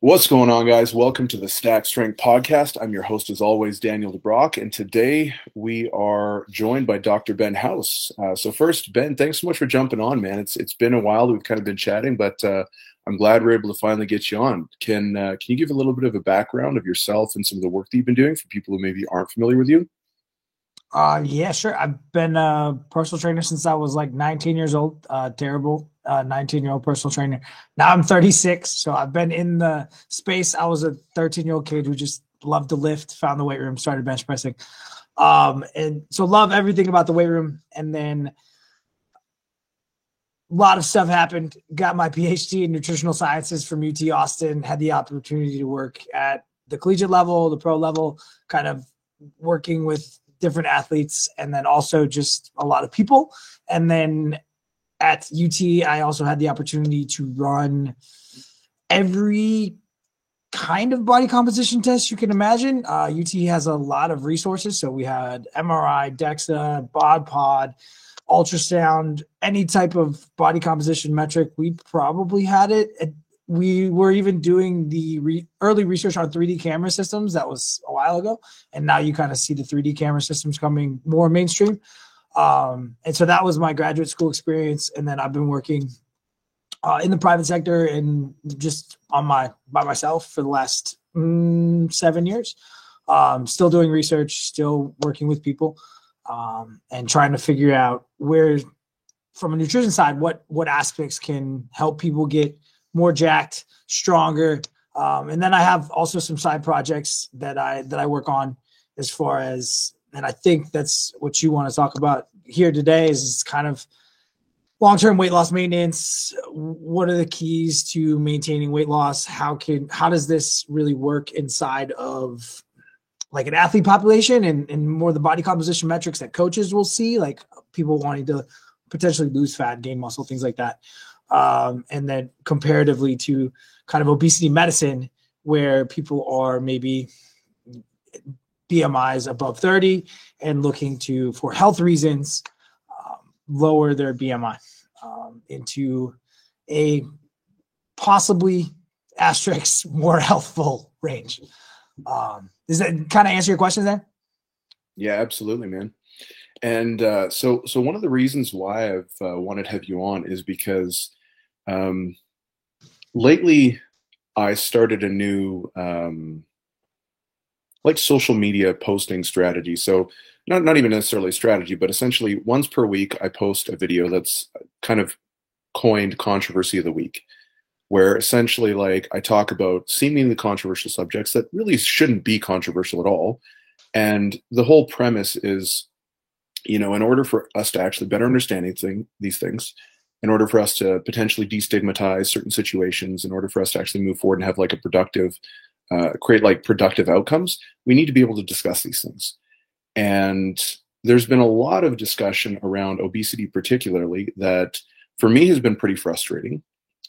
What's going on, guys? Welcome to the Stack Strength Podcast. I'm your host, as always, Daniel DeBrock, and today we are joined by Dr. Ben House. Uh, so, first, Ben, thanks so much for jumping on, man. It's it's been a while we've kind of been chatting, but uh, I'm glad we're able to finally get you on. Can uh, can you give a little bit of a background of yourself and some of the work that you've been doing for people who maybe aren't familiar with you? Uh, yeah, sure. I've been a personal trainer since I was like 19 years old. Uh, terrible, 19 year old personal trainer. Now I'm 36, so I've been in the space. I was a 13 year old kid who just loved to lift, found the weight room, started bench pressing, um, and so love everything about the weight room. And then a lot of stuff happened. Got my PhD in nutritional sciences from UT Austin. Had the opportunity to work at the collegiate level, the pro level, kind of working with different athletes and then also just a lot of people. And then at UT, I also had the opportunity to run every kind of body composition test you can imagine. Uh, UT has a lot of resources. So we had MRI, DEXA, BOD pod, ultrasound, any type of body composition metric. We probably had it we were even doing the re- early research on 3D camera systems. That was a while ago, and now you kind of see the 3D camera systems coming more mainstream. Um, and so that was my graduate school experience, and then I've been working uh, in the private sector and just on my by myself for the last mm, seven years. Um, still doing research, still working with people, um, and trying to figure out where, from a nutrition side, what what aspects can help people get more jacked, stronger. Um, and then I have also some side projects that I that I work on as far as, and I think that's what you want to talk about here today is kind of long-term weight loss maintenance. What are the keys to maintaining weight loss? How can how does this really work inside of like an athlete population and, and more the body composition metrics that coaches will see, like people wanting to potentially lose fat, gain muscle, things like that um, and then comparatively to kind of obesity medicine where people are maybe BMIs above 30 and looking to, for health reasons, um, lower their BMI um, into a possibly asterisk more healthful range. Um, does that kind of answer your question there? Yeah, absolutely, man. And uh, so, so one of the reasons why I've uh, wanted to have you on is because um, lately, I started a new um, like social media posting strategy. So not not even necessarily strategy, but essentially once per week I post a video that's kind of coined controversy of the week, where essentially like I talk about seemingly controversial subjects that really shouldn't be controversial at all. And the whole premise is, you know, in order for us to actually better understand thing, these things, in order for us to potentially destigmatize certain situations, in order for us to actually move forward and have like a productive, uh, create like productive outcomes, we need to be able to discuss these things. And there's been a lot of discussion around obesity, particularly, that for me has been pretty frustrating.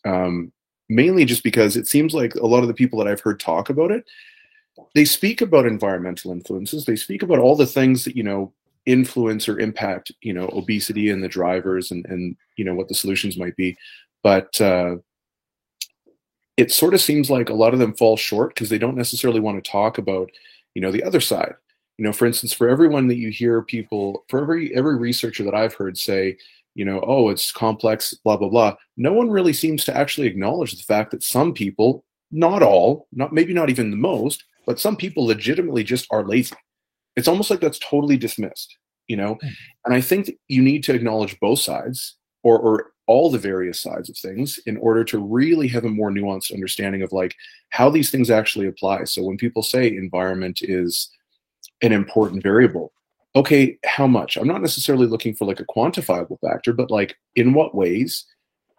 Um, mainly just because it seems like a lot of the people that I've heard talk about it, they speak about environmental influences. They speak about all the things that, you know, influence or impact you know obesity and the drivers and and you know what the solutions might be but uh, it sort of seems like a lot of them fall short because they don't necessarily want to talk about you know the other side. You know for instance for everyone that you hear people for every every researcher that i've heard say you know oh it's complex blah blah blah no one really seems to actually acknowledge the fact that some people not all not maybe not even the most but some people legitimately just are lazy. It's almost like that's totally dismissed you know? Mm. and i think you need to acknowledge both sides or or all the various sides of things in order to really have a more nuanced understanding of like how these things actually apply. So when people say environment is an important variable okay how much? I'm not necessarily looking for like a quantifiable factor but like in what ways?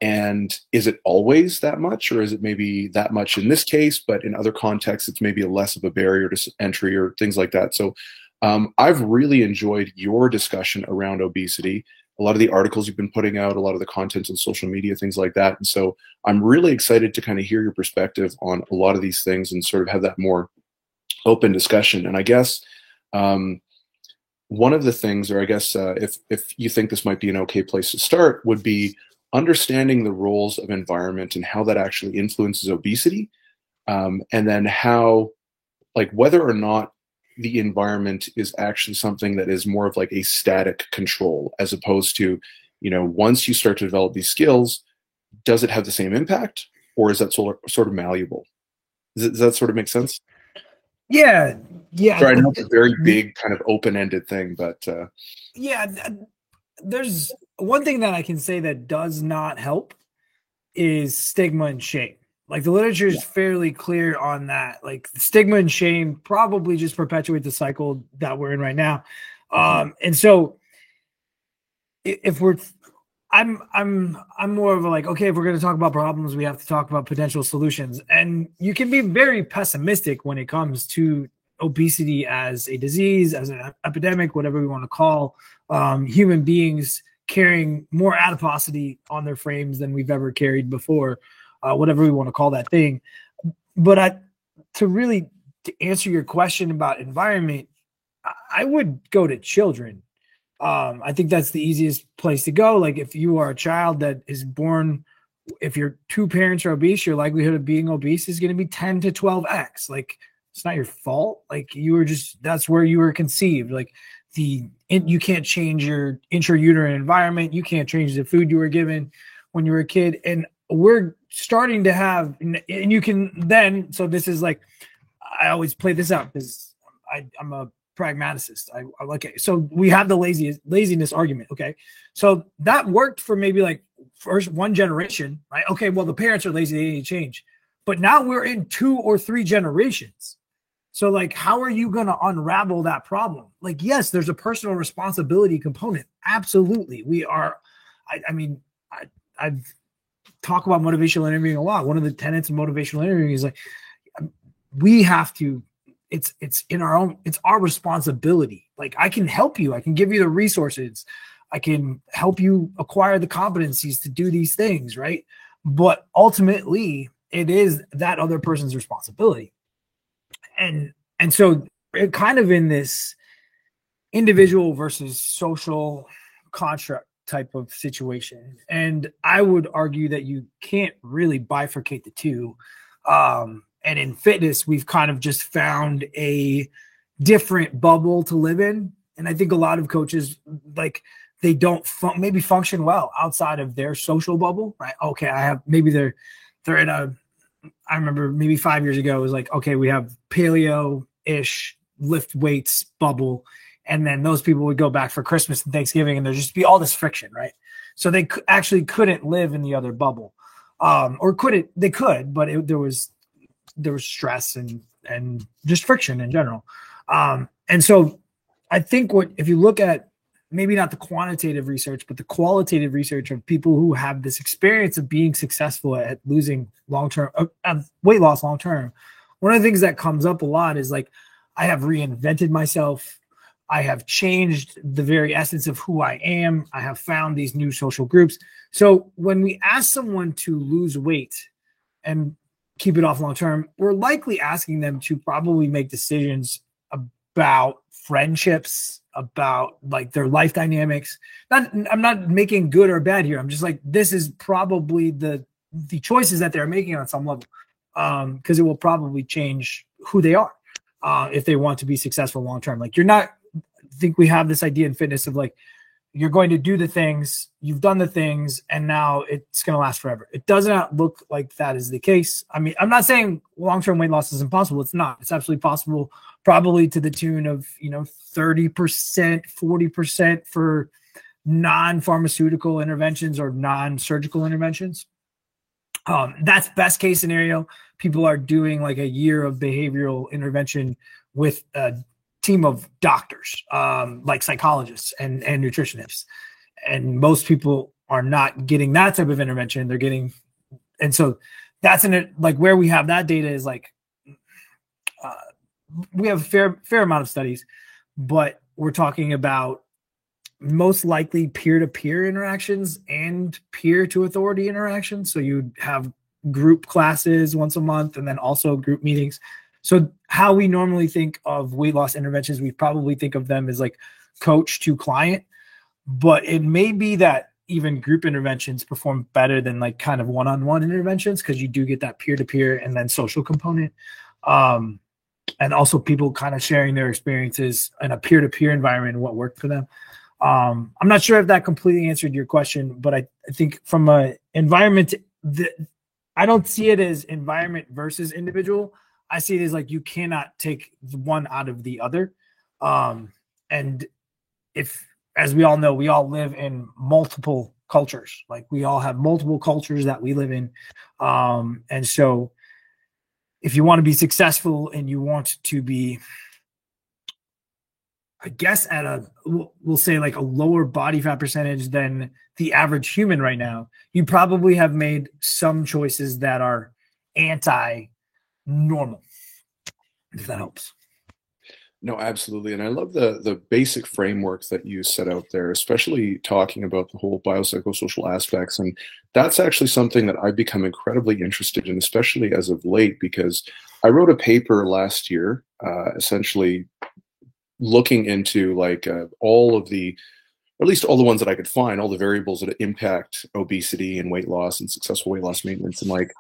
And is it always that much or is it maybe that much in this case but in other contexts it's maybe less of a barrier to entry or things like that? So um, I've really enjoyed your discussion around obesity, a lot of the articles you've been putting out, a lot of the content on social media, things like that. And so I'm really excited to kind of hear your perspective on a lot of these things and sort of have that more open discussion. And I guess um, one of the things, or I guess uh, if if you think this might be an okay place to start, would be understanding the roles of environment and how that actually influences obesity um, and then how like whether or not the environment is actually something that is more of like a static control as opposed to you know once you start to develop these skills does it have the same impact or is that sort of, sort of malleable? Does, does that sort of make sense? Yeah yeah. Sorry, I know it's a very big kind of open-ended thing but uh, yeah there's one thing that i can say that does not help is stigma and shame like the literature is fairly clear on that. Like stigma and shame probably just perpetuate the cycle that we're in right now. Um, and so if we're I'm I'm I'm more of a like okay if we're going to talk about problems we have to talk about potential solutions and you can be very pessimistic when it comes to obesity as a disease as an epidemic whatever we want to call um, human beings carrying more adiposity on their frames than we've ever carried before uh, whatever we want to call that thing. But I, to really to answer your question about environment, I would go to children. Um, I think that's the easiest place to go. Like if you are a child that is born, if your two parents are obese, your likelihood of being obese is going to be 10 to 12x. Like it's not your fault. Like you were just, that's where you were conceived. Like the, you can't change your intrauterine environment. You can't change the food you were given when you were a kid. And we're starting to have, and you can then, so this is like, I always play this out because I'm a pragmaticist. I, I like. So we have the lazy laziness argument. Okay. So that worked for maybe like first one generation, right? Okay. Well, the parents are lazy. They need to change. But now we're in two or three generations. So, like, how are you going to unravel that problem? Like, yes, there's a personal responsibility component. Absolutely. We are, I, I mean, I, I've talk about motivational interviewing a lot. One of the tenets of motivational interviewing is like we have to it's it's in our own it's our responsibility. Like I can help you. I can give you the resources. I can help you acquire the competencies to do these things, right? But ultimately, it is that other person's responsibility. And and so it kind of in this individual versus social construct type of situation. And I would argue that you can't really bifurcate the two. Um, and in fitness, we've kind of just found a different bubble to live in. And I think a lot of coaches like they don't fun- maybe function well outside of their social bubble, right? Okay, I have maybe they're they're in a I remember maybe five years ago it was like, okay, we have paleo ish lift weights bubble and then those people would go back for Christmas and Thanksgiving, and there'd just be all this friction, right? So they actually couldn't live in the other bubble, um, or couldn't? They could, but it, there was there was stress and and just friction in general. Um, and so I think what if you look at maybe not the quantitative research, but the qualitative research of people who have this experience of being successful at losing long term uh, weight loss long term. One of the things that comes up a lot is like I have reinvented myself. I have changed the very essence of who I am. I have found these new social groups. So when we ask someone to lose weight and keep it off long term, we're likely asking them to probably make decisions about friendships, about like their life dynamics. Not I'm not making good or bad here. I'm just like this is probably the the choices that they're making on some level. Um, because it will probably change who they are uh, if they want to be successful long term. Like you're not think we have this idea in fitness of like you're going to do the things, you've done the things, and now it's going to last forever. It does not look like that is the case. I mean, I'm not saying long term weight loss is impossible. It's not. It's absolutely possible, probably to the tune of, you know, 30%, 40% for non pharmaceutical interventions or non surgical interventions. Um, that's best case scenario. People are doing like a year of behavioral intervention with a team of doctors, um, like psychologists and, and nutritionists. And most people are not getting that type of intervention. They're getting, and so that's in it. Like where we have that data is like, uh, we have a fair, fair amount of studies, but we're talking about most likely peer-to-peer interactions and peer to authority interactions. So you'd have group classes once a month and then also group meetings so how we normally think of weight loss interventions, we probably think of them as like coach to client, but it may be that even group interventions perform better than like kind of one-on-one interventions because you do get that peer-to-peer and then social component. Um, and also people kind of sharing their experiences in a peer-to-peer environment and what worked for them. Um, i'm not sure if that completely answered your question but i, I think from a environment the, i don't see it as environment versus individual i see it as like you cannot take one out of the other um, and if as we all know, we all live in multiple cultures. Like we all have multiple cultures that we live in. Um, and so if you want to be successful and you want to be, I guess, at a, we'll say like a lower body fat percentage than the average human right now, you probably have made some choices that are anti normal, if that helps. No, absolutely. And I love the the basic framework that you set out there, especially talking about the whole biopsychosocial aspects. And that's actually something that I've become incredibly interested in, especially as of late, because I wrote a paper last year, uh, essentially looking into like uh, all of the at least all the ones that I could find, all the variables that impact obesity and weight loss and successful weight loss maintenance. And like,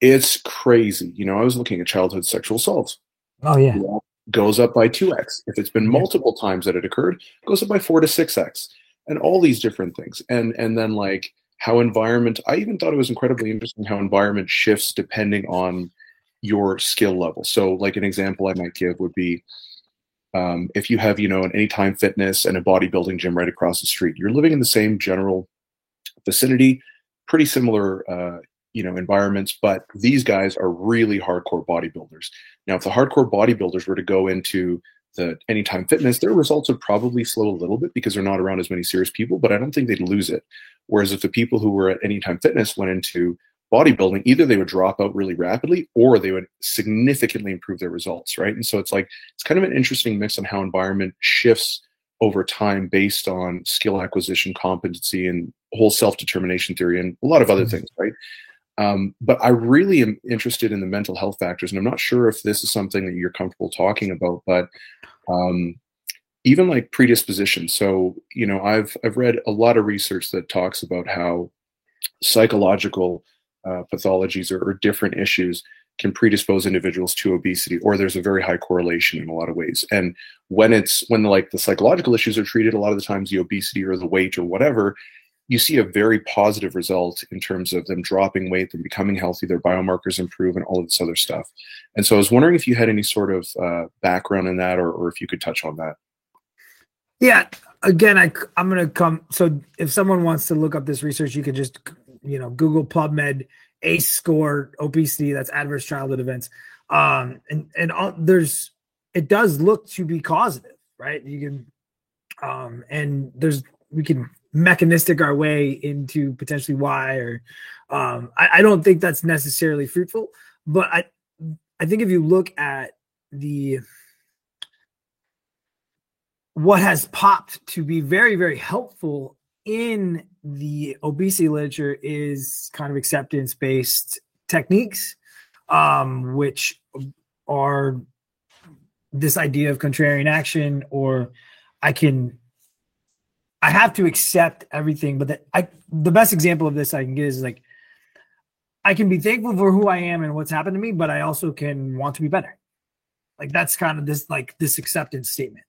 it's crazy. You know, I was looking at childhood sexual assaults. Oh yeah goes up by 2x. If it's been multiple times that it occurred, goes up by 4 to 6x. And all these different things. And and then like how environment I even thought it was incredibly interesting how environment shifts depending on your skill level. So like an example I might give would be um, if you have, you know, an anytime fitness and a bodybuilding gym right across the street, you're living in the same general vicinity, pretty similar uh, you know environments but these guys are really hardcore bodybuilders. Now if the hardcore bodybuilders were to go into the anytime fitness their results would probably slow a little bit because they're not around as many serious people but i don't think they'd lose it. Whereas if the people who were at anytime fitness went into bodybuilding either they would drop out really rapidly or they would significantly improve their results right? And so it's like it's kind of an interesting mix on how environment shifts over time based on skill acquisition competency and whole self-determination theory and a lot of other mm-hmm. things right um, but I really am interested in the mental health factors, and I'm not sure if this is something that you're comfortable talking about, but um, even like predisposition. So, you know, I've I've read a lot of research that talks about how psychological uh, pathologies or, or different issues can predispose individuals to obesity, or there's a very high correlation in a lot of ways. And when it's when like the psychological issues are treated, a lot of the times the obesity or the weight or whatever you see a very positive result in terms of them dropping weight, them becoming healthy, their biomarkers improve, and all of this other stuff. And so I was wondering if you had any sort of uh, background in that, or, or if you could touch on that. Yeah, again, I I'm gonna come. So if someone wants to look up this research, you can just you know Google PubMed ACE score obesity. That's adverse childhood events. Um, and and all, there's it does look to be causative, right? You can um, and there's we can mechanistic our way into potentially why or um, I, I, don't think that's necessarily fruitful but i i think if you look at the what has popped to be very very helpful in the obesity literature is kind of acceptance based techniques um, which are this idea of contrarian action or i can I have to accept everything. But the, I, the best example of this I can get is like, I can be thankful for who I am and what's happened to me, but I also can want to be better. Like that's kind of this like this acceptance statement.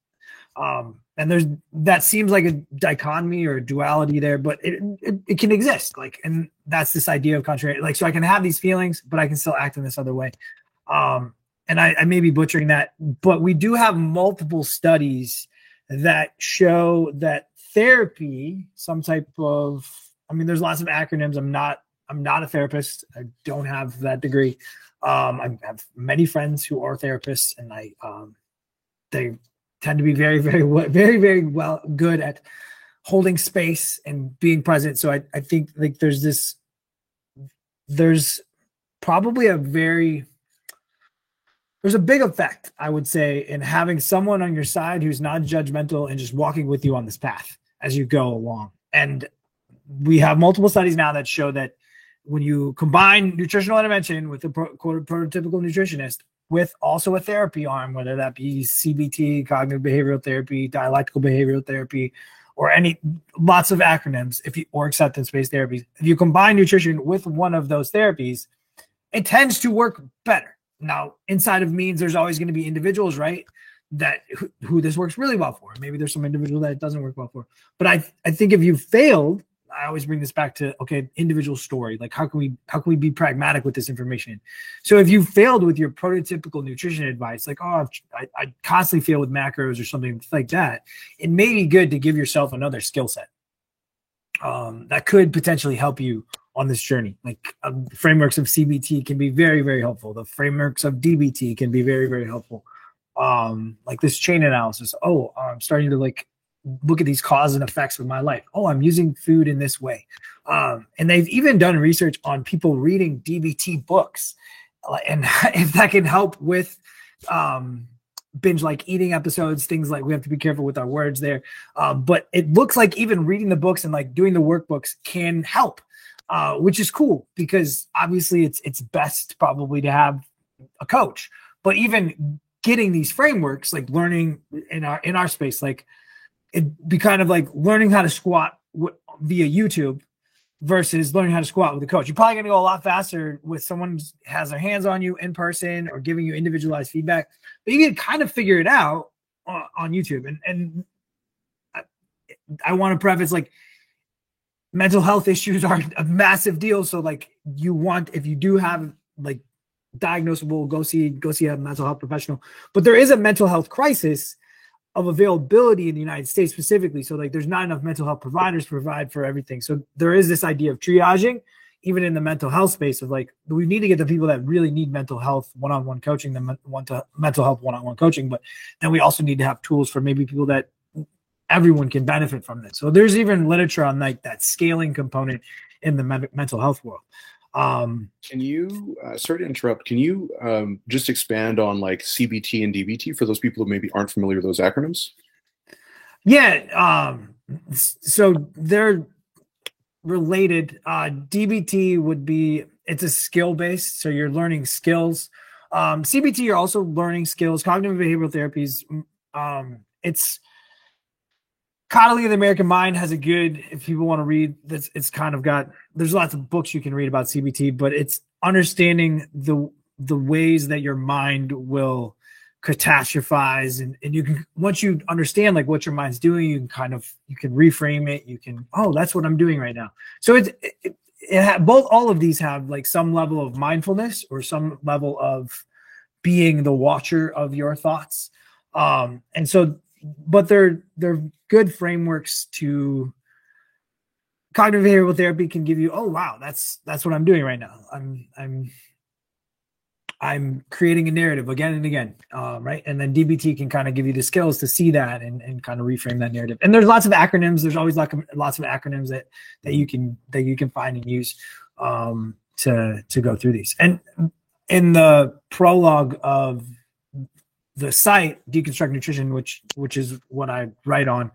Um, and there's that seems like a dichotomy or a duality there, but it, it, it can exist. Like, and that's this idea of contrary. Like, so I can have these feelings, but I can still act in this other way. Um, and I, I may be butchering that, but we do have multiple studies that show that therapy, some type of I mean, there's lots of acronyms. I'm not I'm not a therapist. I don't have that degree. Um, I have many friends who are therapists, and I um, they tend to be very, very, very, very well good at holding space and being present. So I, I think like there's this there's probably a very there's a big effect, I would say, in having someone on your side who's not judgmental and just walking with you on this path as you go along. And we have multiple studies now that show that when you combine nutritional intervention with a pro- prototypical nutritionist with also a therapy arm, whether that be CBT, cognitive behavioral therapy, dialectical behavioral therapy, or any lots of acronyms if you or acceptance based therapies if you combine nutrition with one of those therapies it tends to work better now inside of means there's always going to be individuals right that who, who, this works really well for maybe there's some individual that it doesn't work well for but i i think if you failed I always bring this back to okay, individual story. Like how can we how can we be pragmatic with this information? So if you failed with your prototypical nutrition advice, like oh I, I constantly fail with macros or something like that, it may be good to give yourself another skill set um, that could potentially help you on this journey. Like um, frameworks of CBT can be very very helpful. The frameworks of DBT can be very very helpful. Um, like this chain analysis. Oh, I'm starting to like look at these cause and effects with my life. Oh, I'm using food in this way. Um, and they've even done research on people reading DBT books. And if that can help with um, binge like eating episodes, things like we have to be careful with our words there. Um, but it looks like even reading the books and like doing the workbooks can help, uh, which is cool because obviously it's it's best probably to have a coach. But even getting these frameworks, like learning in our in our space, like it'd be kind of like learning how to squat w- via YouTube versus learning how to squat with a coach. You're probably going to go a lot faster with someone has their hands on you in person or giving you individualized feedback. But you can kind of figure it out on, on YouTube. And and I, I want to preface like mental health issues are a massive deal. So like you want if you do have like diagnosable, go see go see a mental health professional. But there is a mental health crisis of availability in the United States specifically. So like there's not enough mental health providers to provide for everything. So there is this idea of triaging, even in the mental health space of like we need to get the people that really need mental health one-on-one coaching, the want to mental health one-on-one coaching, but then we also need to have tools for maybe people that everyone can benefit from this. So there's even literature on like that scaling component in the me- mental health world. Um, can you, uh, sorry to interrupt, can you um, just expand on like CBT and DBT for those people who maybe aren't familiar with those acronyms? Yeah. Um, so they're related. Uh, DBT would be, it's a skill based. So you're learning skills. Um, CBT, you're also learning skills. Cognitive behavioral therapies, um, it's, Coddling of the American Mind has a good, if people want to read, this, it's kind of got, there's lots of books you can read about CBT, but it's understanding the the ways that your mind will catastrophize and, and you can once you understand like what your mind's doing you can kind of you can reframe it you can oh that's what i'm doing right now. So it's it, it, it ha- both all of these have like some level of mindfulness or some level of being the watcher of your thoughts. Um and so but they're they're good frameworks to cognitive behavioral therapy can give you oh wow that's that's what i'm doing right now. I'm i'm i'm creating a narrative again and again um, right? And then dbt can kind of give you the skills to see that and, and kind of reframe that narrative. And there's lots of acronyms. There's always like lots of acronyms that that you can that you can find and use um, to to go through these. And in the prologue of the site deconstruct nutrition which which is what i write on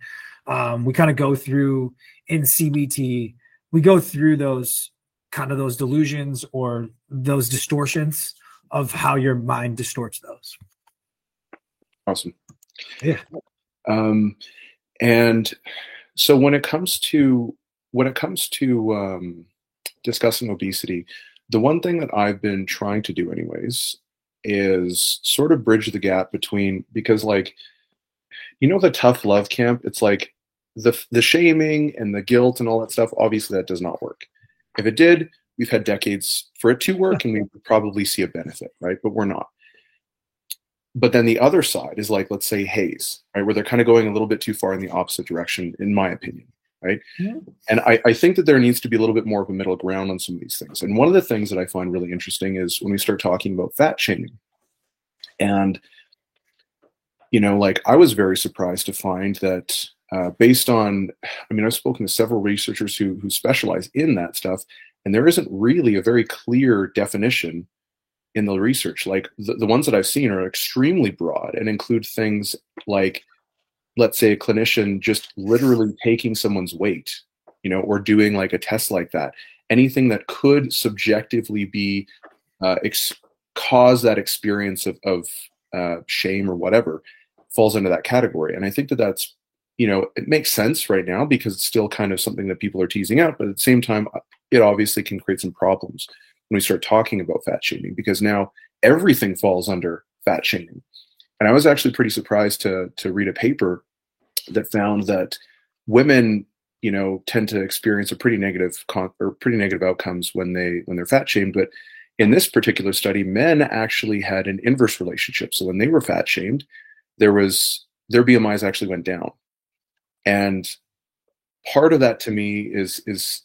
um, we kind of go through in cbt we go through those kind of those delusions or those distortions of how your mind distorts those. Awesome. Yeah. Um, and so when it comes to when it comes to um, discussing obesity the one thing that i've been trying to do anyways is sort of bridge the gap between because like you know the tough love camp? It's like the the shaming and the guilt and all that stuff obviously that does not work. If it did we've had decades for it to work and we would probably see a benefit right? But we're not. But then the other side is like let's say HAES right? Where they're kind of going a little bit too far in the opposite direction in my opinion right? And I, I think that there needs to be a little bit more of a middle ground on some of these things. And one of the things that i find really interesting is when we start talking about fat shaming and you know like i was very surprised to find that uh, based on i mean i've spoken to several researchers who who specialize in that stuff and there isn't really a very clear definition in the research. Like the, the ones that i've seen are extremely broad and include things like let's say a clinician just literally taking someone's weight you know or doing like a test like that. Anything that could subjectively be uh, ex- cause that experience of, of uh, shame or whatever falls into that category and i think that that's you know, it makes sense right now because it's still kind of something that people are teasing out. But at the same time, uh, it obviously can create some problems when we start talking about fat shaming because now everything falls under fat shaming. And I was actually pretty surprised to to read a paper that found that women, you know, tend to experience a pretty negative con- or pretty negative outcomes when they when they're fat shamed. But in this particular study, men actually had an inverse relationship. So when they were fat shamed, there was their BMIs actually went down. And part of that to me is is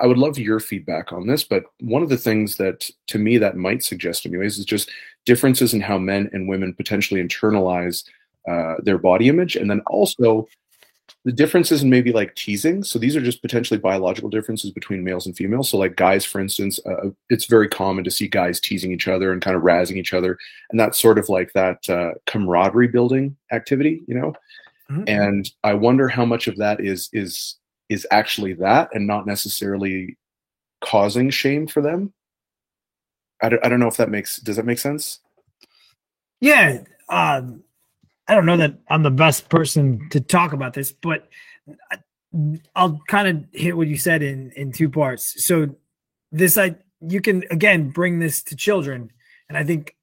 I would love your feedback on this, but one of the things that to me that might suggest anyways is just differences in how men and women potentially internalize uh, their body image and then also the differences in maybe like teasing. So these are just potentially biological differences between males and females. So like guys for instance uh, it's very common to see guys teasing each other and kind of razzing each other and that's sort of like that uh, camaraderie building activity you know? Mm-hmm. and i wonder how much of that is is is actually that and not necessarily causing shame for them. I don't, I don't know if that makes does that make sense? Yeah um I don't know that I'm the best person to talk about this, but I'll kind of hit what you said in in two parts. So this I you can again bring this to children, and I think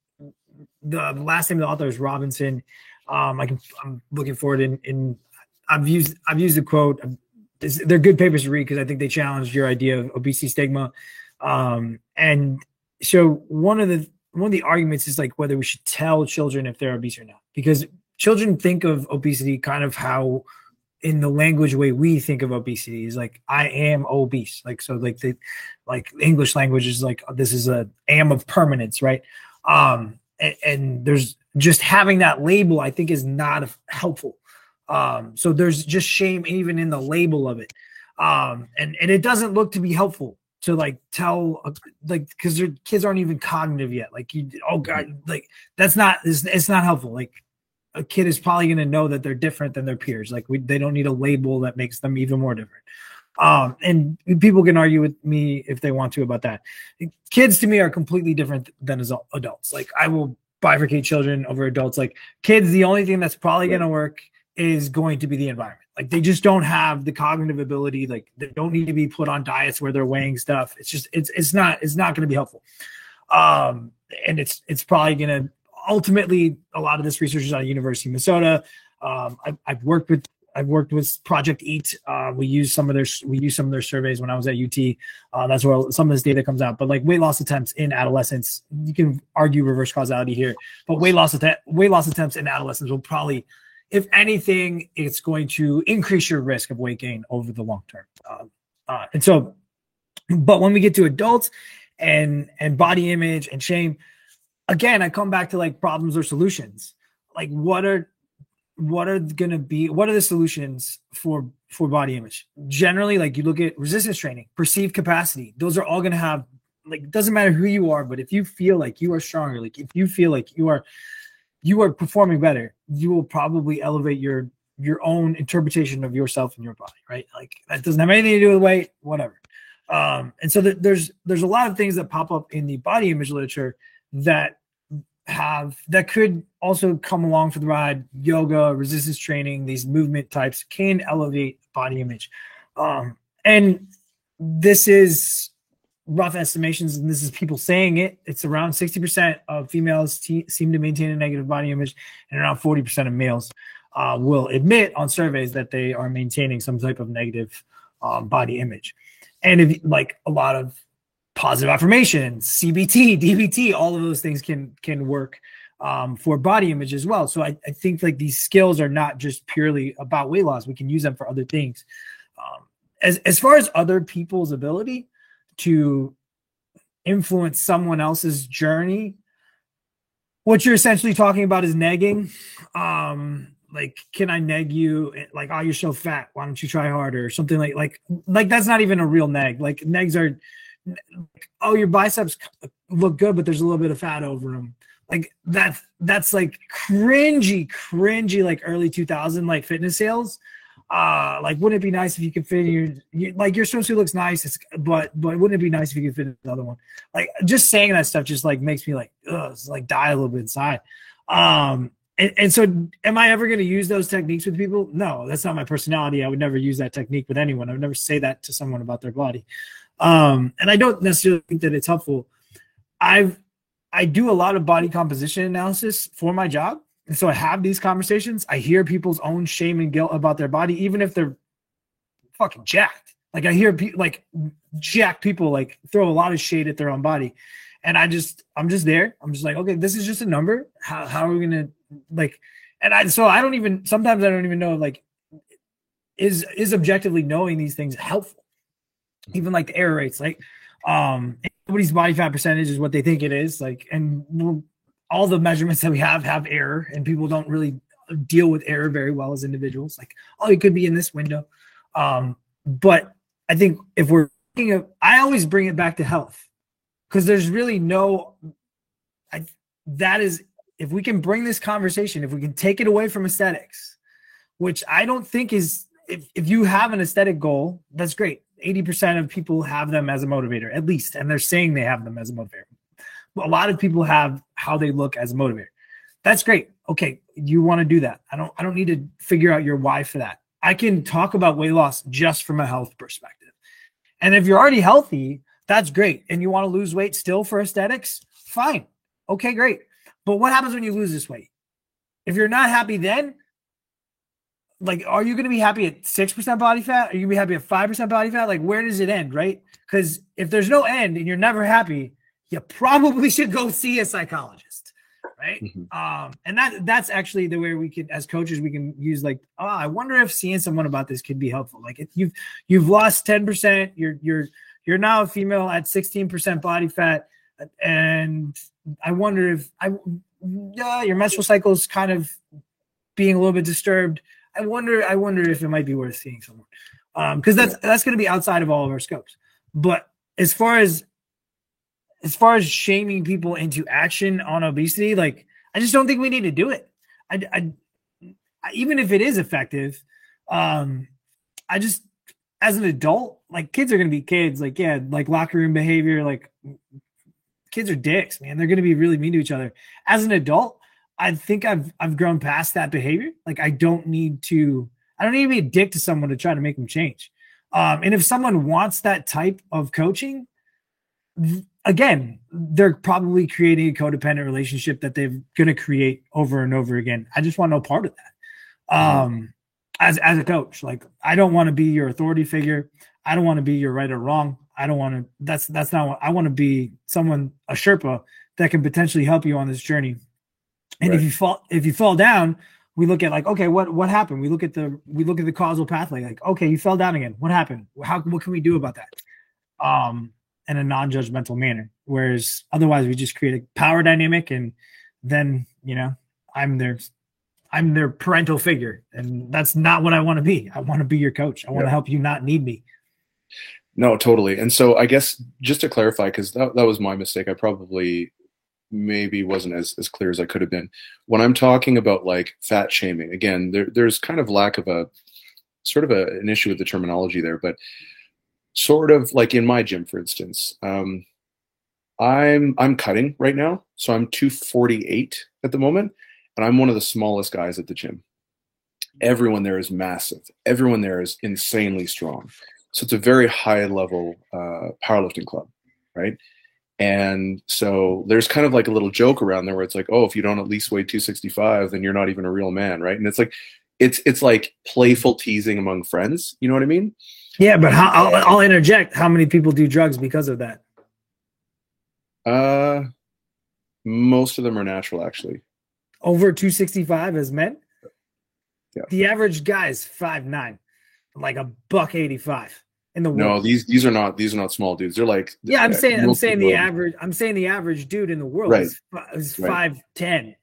the last name of the author is Robinson. Um, I can I'm looking forward in in I've used I've used the quote. They're good papers to read because I think they challenged your idea of obesity stigma. Um, and so one of the one of the arguments is like whether we should tell children if they're obese or not, because children think of obesity kind of how in the language way we think of obesity is like I am obese. Like so like the like English language is like this is a am of permanence, right? Um and, and there's just having that label I think is not helpful. Um so there's just shame even in the label of it. Um and and it doesn't look to be helpful to like tell like because your kids aren't even cognitive yet like you oh god like that's not it's, it's not helpful like a kid is probably going to know that they're different than their peers. Like we, they don't need a label that makes them even more different. Um, and people can argue with me if they want to about that. Kids to me are completely different than as adults. Like I will bifurcate children over adults. Like kids, the only thing that's probably going to work is going to be the environment. Like they just don't have the cognitive ability. Like they don't need to be put on diets where they're weighing stuff. It's just it's it's not it's not going to be helpful. Um, and it's it's probably going to ultimately, a lot of this research is out of University of Minnesota. Um, I've, I've, worked with I've worked with Project Eat. Uh, we use some of their we use some of their surveys when I was at UT. Uh, that's where some of this data comes out. But like weight loss attempts in adolescence, you can argue reverse causality here. But weight loss att- weight loss attempts in adolescence will probably, if anything, it's going to increase your risk of weight gain over the long term. Uh, uh and so, but when we get to adults and and body image and shame, again, I come back to like problems or solutions. Like what are what are going to be what are the solutions for for body image? Generally, like you look at resistance training, perceived capacity. Those are all going to have like doesn't matter who you are, but if you feel like you are stronger, like if you feel like you are you are performing better, you will probably elevate your your own interpretation of yourself and your body, right? Like that doesn't have anything to do with weight, whatever. Um, and so there's there's a lot of things that pop up in the body image literature that have that could also come along for the ride. Yoga resistance training these movement types can elevate body image. Um, and this is rough estimations and this is people saying it. It's around 60% of females seem to maintain a negative body image and around 40% of males uh, will admit on surveys that they are maintaining some type of negative um, body image. And if like a lot of positive affirmation, CBT, DBT, all of those things can can work um, for body image as well. So I, I, think like these skills are not just purely about weight loss. We can use them for other things. Um, as as far as other people's ability to influence someone else's journey, what you're essentially talking about is negging. Um, like, can I neg you? Like, oh, you're so fat. Why don't you try harder? Or something like like like that's not even a real neg. Like negs are oh, your biceps look good, but there's a little bit of fat over them. Like that's that's like cringy, cringy, like early 2000 like fitness sales. Uh, like wouldn't it be nice if you could fit your, your like your swimsuit looks nice, but but wouldn't it be nice if you could fit another one? Like just saying that stuff just like makes me like ugh, like die a little bit inside. Um, and, and so am I ever going to use those techniques with people? No, that's not my personality. I would never use that technique with anyone. I would never say that to someone about their body. Um, and I don't necessarily think that it's helpful. I've I do a lot of body composition analysis for my job. And so I have these conversations. I hear people's own shame and guilt about their body, even if they're fucking jacked. Like I hear pe- like jacked people like throw a lot of shade at their own body. And I just, I'm just there. I'm just like, okay, this is just a number. How, how are we going to like, and I, so I don't even, sometimes I don't even know, like, is, is objectively knowing these things helpful? Even like the error rates, like, um, everybody's body fat percentage is what they think it is. Like, and all the measurements that we have have error, and people don't really deal with error very well as individuals. Like, oh, it could be in this window. Um, but I think if we're thinking of, I always bring it back to health because there's really no, I, that is, if we can bring this conversation, if we can take it away from aesthetics, which I don't think is, if, if you have an aesthetic goal, that's great. 80% of people have them as a motivator, at least, and they're saying they have them as a motivator. A lot of people have how they look as a motivator. That's great. Okay, you want to do that. I don't I don't need to figure out your why for that. I can talk about weight loss just from a health perspective. And if you're already healthy, that's great. And you want to lose weight still for aesthetics, fine. Okay, great. But what happens when you lose this weight? If you're not happy then, like, are you going to be happy at 6% body fat? Are you going to be happy at 5% body fat? Like, where does it end, right? Because if there's no end and you're never happy, you probably should go see a psychologist, right? Mm-hmm. Um, and that that's actually the way we can, as coaches, we can use like, oh, I wonder if seeing someone about this could be helpful. Like, if you've you've lost 10%, you're you're you're now a female at 16% body fat, and I wonder if I yeah, your menstrual cycle is kind of being a little bit disturbed I wonder, I wonder if it might be worth seeing someone, because um, that's that's going to be outside of all of our scopes. But as far as as far as shaming people into action on obesity, like I just don't think we need to do it. I, I, I even if it is effective, um, I just as an adult, like kids are going to be kids. Like yeah, like locker room behavior, like kids are dicks, man. They're going to be really mean to each other. As an adult, I think I've I've grown past that behavior. Like I don't need to I don't need to be a dick to someone to try to make them change. Um, and if someone wants that type of coaching, again, they're probably creating a codependent relationship that they're going to create over and over again. I just want no part of that. Mm-hmm. Um, as as a coach, like I don't want to be your authority figure. I don't want to be your right or wrong. I don't want to. That's that's not what I want to be. Someone a Sherpa that can potentially help you on this journey and right. if you fall if you fall down, we look at like, okay, what what happened? We look at the we look at the causal pathway. Like, okay, you fell down again. What happened? How what can we do about that? Um, in a non-judgmental manner. Whereas otherwise, we just create a power dynamic, and then you know, I'm their I'm their parental figure, and that's not what I want to be. I want to be your coach. I want to help you not need me. No, totally. And so I guess just to clarify, because that, that was my mistake. I probably maybe wasn't as, as clear as I could have been. When I'm talking about like fat shaming, again, there, there's kind of lack of a sort of a, an issue with the terminology there, but sort of like in my gym, for instance, um, I'm I'm cutting right now, so I'm 248 at the moment, and I'm one of the smallest guys at the gym. Everyone there is massive. Everyone there is insanely strong. So it's a very high level uh, powerlifting club, right? And so there's kind of like a little joke around there where it's like, oh, if you don't at least weigh 265, then you're not even a real man, right? And it's like, it's it's like playful teasing among friends. You know what I mean? Yeah, but how, I'll, I'll interject. How many people do drugs because of that? Uh, most of them are natural, actually. Over 265 as men. Yeah. The average guy is five nine, like a buck 85 in the world. No, these these are not these are not small dudes. They're like yeah. I'm saying I'm saying the average. I'm saying the average dude in the world right. is, is five right. ten.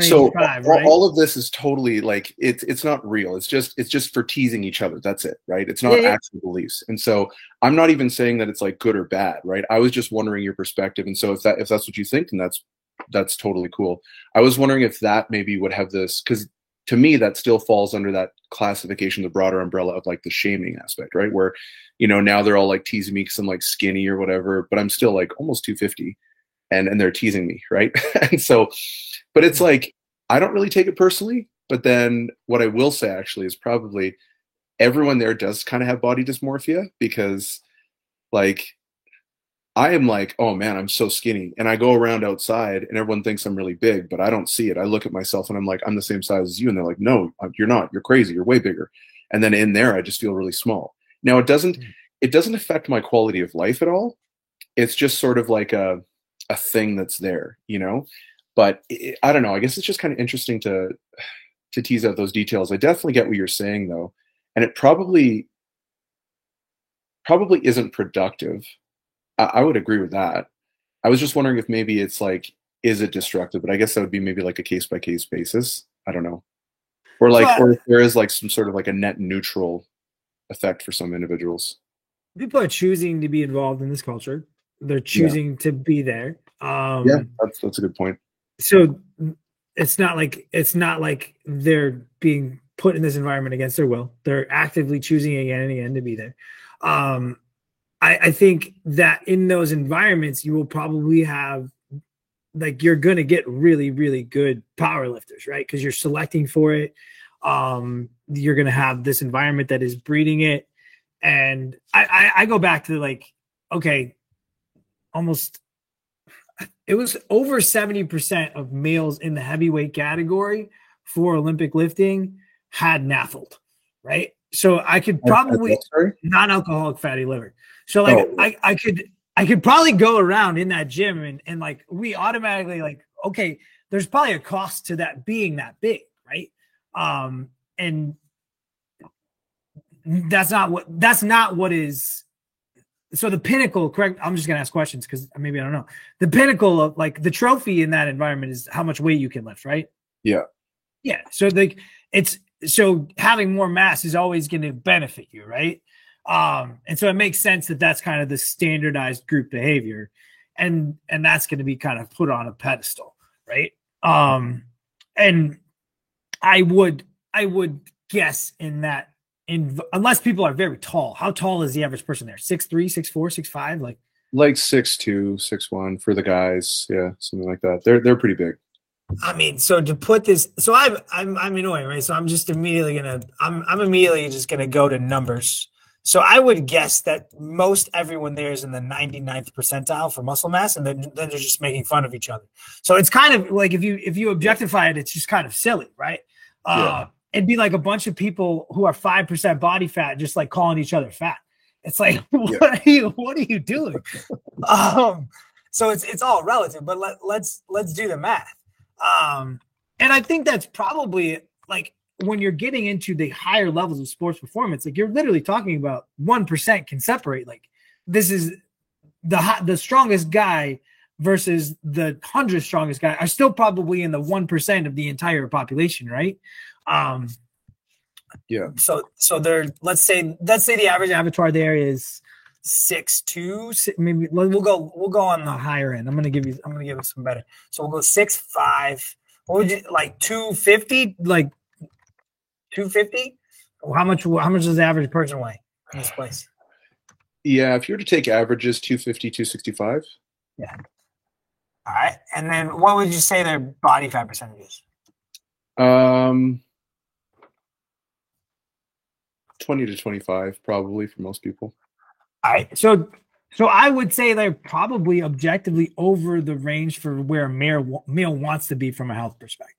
So all, right? all of this is totally like it's it's not real. It's just it's just for teasing each other. That's it, right? It's not yeah, yeah. actual beliefs. And so I'm not even saying that it's like good or bad, right? I was just wondering your perspective. And so if that if that's what you think, then that's that's totally cool. I was wondering if that maybe would have this because to me that still falls under that classification the broader umbrella of like the shaming aspect right? Where you know now they're all like teasing me because i'm like skinny or whatever but i'm still like almost 250 and and they're teasing me right? And so but it's mm. like I don't really take it personally, but then what I will say actually is probably everyone there does kind of have body dysmorphia because like I am like, oh man, I'm so skinny. And I go around outside and everyone thinks I'm really big, but I don't see it. I look at myself and I'm like, I'm the same size as you. And they're like, no, uh, you're not. You're crazy. You're way bigger. And then in there, I just feel really small. Now it doesn't, hmm. it doesn't affect my quality of life at all. It's just sort of like a, a thing that's there, you know? But it, I don't know. I guess it's just kind of interesting to, to tease out those details. I definitely get what you're saying though. And it probably, probably isn't productive I, I would agree with that. I was just wondering if maybe it's like, is it destructive? But I guess that would be maybe like a case by case basis. I don't know. Or like, but, or if there is like some sort of like a net neutral effect for some individuals. People are choosing to be involved in this culture. They're choosing yeah. to be there. Um, yeah, that's that's a good point. So it's not like it's not like they're being put in this environment against their will. They're actively choosing again and again to be there. Um, I, I think that in those environments, you will probably have like you're to get really really good power lifters right? Because you're selecting for it. Um you're to have this environment that is breeding it. And I, I i, go back to like okay almost it was over 70% of males in the heavyweight category for olympic lifting had NAFLD right so i could probably non-alcoholic fatty liver. So like oh. I, I could I could probably go around in that gym and, and like we automatically like, okay, there's probably a cost to that being that big, right? Um, and that's not what that's not what is so the pinnacle correct i'm just going to ask questions because maybe i don't know. The pinnacle of like the trophy in that environment is how much weight you can lift right? Yeah. Yeah so like it's so having more mass is always going to benefit you right um, and so it makes sense that that's kind of the standardized group behavior, and and that's going to be kind of put on a pedestal, right? Um, and I would I would guess in that in unless people are very tall. How tall is the average person there? Six three, six four, six five, like like six two, six one for the guys. Yeah, something like that. They're they're pretty big. I mean, so to put this, so I'm I'm I'm annoying, right? So I'm just immediately gonna I'm I'm immediately just gonna go to numbers so I would guess that most everyone there is in the 99th percentile for muscle mass, and then, then they're just making fun of each other. So it's kind of like if you if you objectify it, it's just kind of silly, right? Uh, yeah. It'd be like a bunch of people who are five percent body fat, just like calling each other fat. It's like, what yeah. are you what are you doing? um, so it's it's all relative, but let, let's let's do the math. Um, and I think that's probably like when you're getting into the higher levels of sports performance, like you're literally talking about one percent can separate. Like this is the the strongest guy versus the hundred strongest guy are still probably in the one percent of the entire population, right? Um, yeah. So so they're let's say let's say the average avatar there is six two six, maybe we'll go we'll go on the higher end. I'm gonna give you I'm gonna give you some better. So we'll go six five. What would you like two fifty? Like 250? How much how much does the average person weigh in this place? Yeah, if you were to take averages 250, 265. Yeah. All right. And then what would you say their body fat percentage is? Um 20 to 25 probably for most people. All right. So so I would say they're probably objectively over the range for where a male, male wants to be from a health perspective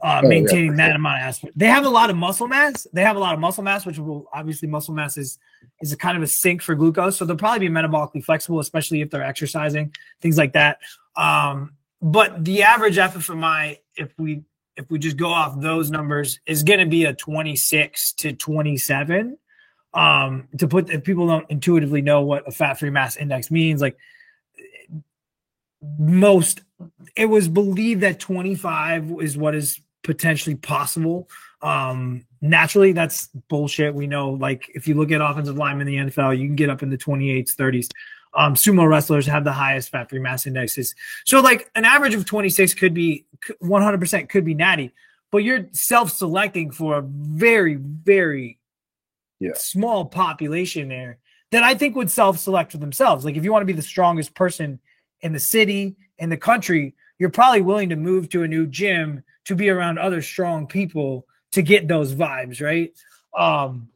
uh, oh, maintaining yeah, that sure. amount of aspect. They have a lot of muscle mass. They have a lot of muscle mass, which will obviously muscle mass is is a kind of a sink for glucose. So they'll probably be metabolically flexible, especially if they're exercising, things like that. Um, but the average FFMI, if we if we just go off those numbers, is going to be a 26 to 27. Um, to put if people don't intuitively know what a fat free mass index means, like most it was believed that 25 is what is potentially possible. Um, naturally, that's bullshit. We know, like, if you look at offensive linemen in the NFL, you can get up in the 28s, 30s. Um, sumo wrestlers have the highest fat free mass indexes. So, like, an average of 26 could be 100% could be natty, but you're self selecting for a very, very yeah. small population there that I think would self select for themselves. Like, if you want to be the strongest person in the city, in the country, you're probably willing to move to a new gym to be around other strong people to get those vibes, right? Um,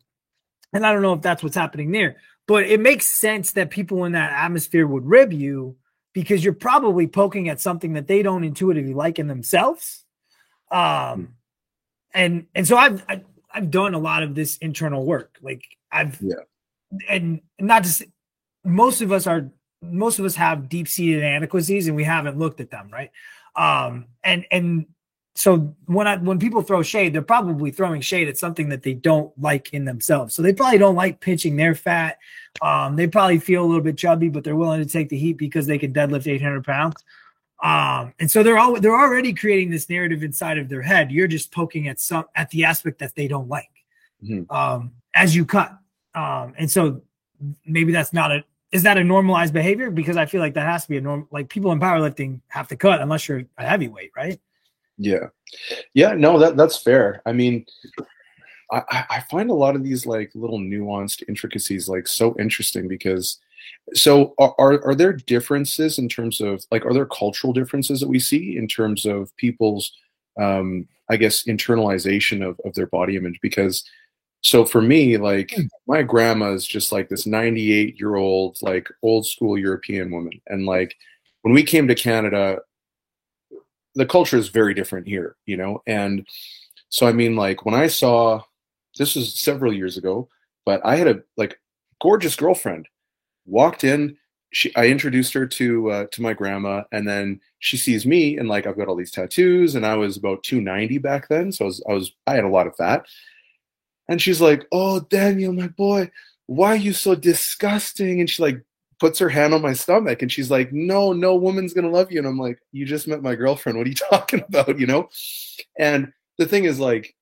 and I don't know if that's what's happening there, but it makes sense that people in that atmosphere would rib you because you're probably poking at something that they don't intuitively like in themselves. Um, and and so I've I've, I've done a lot of this internal work. Like I've yeah, and not just most of us are most of us have deep seated inadequacies and we haven't looked at them, right? Um, and and so when I when people throw shade, they're probably throwing shade at something that they don't like in themselves. So they probably don't like pitching their fat. Um, they probably feel a little bit chubby, but they're willing to take the heat because they can deadlift 800 pounds. Um, and so they're all they're already creating this narrative inside of their head. You're just poking at some at the aspect that they don't like mm-hmm. um, as you cut. Um, and so maybe that's not a is that a normalized behavior? Because I feel like that has to be a norm. Like people in powerlifting have to cut unless you're a heavyweight, right? Yeah, yeah. No, that that's fair. I mean, I I find a lot of these like little nuanced intricacies like so interesting because. So are are there differences in terms of like are there cultural differences that we see in terms of people's um I guess internalization of, of their body image? Because so for me like hmm. my grandma is just like this 98 year old like old school european woman. And like when we came to canada the culture is very different here you know? And so i mean like when i saw this was several years ago but i had a like gorgeous girlfriend walked in she i introduced her to uh, to my grandma and then she sees me and like i've got all these tattoos and i was about 290 back then so i was i, was, I had a lot of fat and she's like, "Oh, Daniel, my boy, why are you so disgusting?" And she like puts her hand on my stomach and she's like, "No, no woman's gonna love you." And I'm like, "You just met my girlfriend. What are you talking about?" You know? And the thing is, like,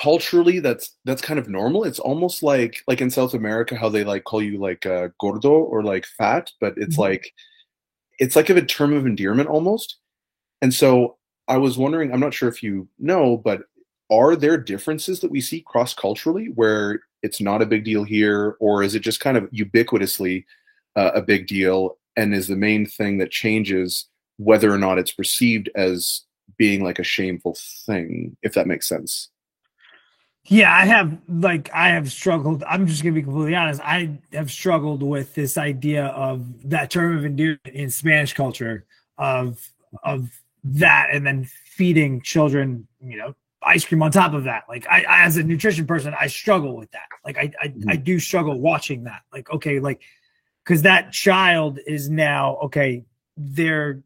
culturally, that's that's kind of normal. It's almost like like in South America, how they like call you like uh, gordo or like fat, but it's mm-hmm. like it's like a term of endearment almost. And so I was wondering, I'm not sure if you know, but are there differences that we see cross culturally where it's not a big deal here, or is it just kind of ubiquitously uh, a big deal? And is the main thing that changes whether or not it's perceived as being like a shameful thing, if that makes sense? Yeah, I have like I have struggled. I'm just gonna be completely honest. I have struggled with this idea of that term of endearment in Spanish culture of of that, and then feeding children, you know, ice cream on top of that. Like I, I, as a nutrition person, I struggle with that. Like I, I, mm-hmm. I do struggle watching that. Like, okay, like, cause that child is now, okay, they're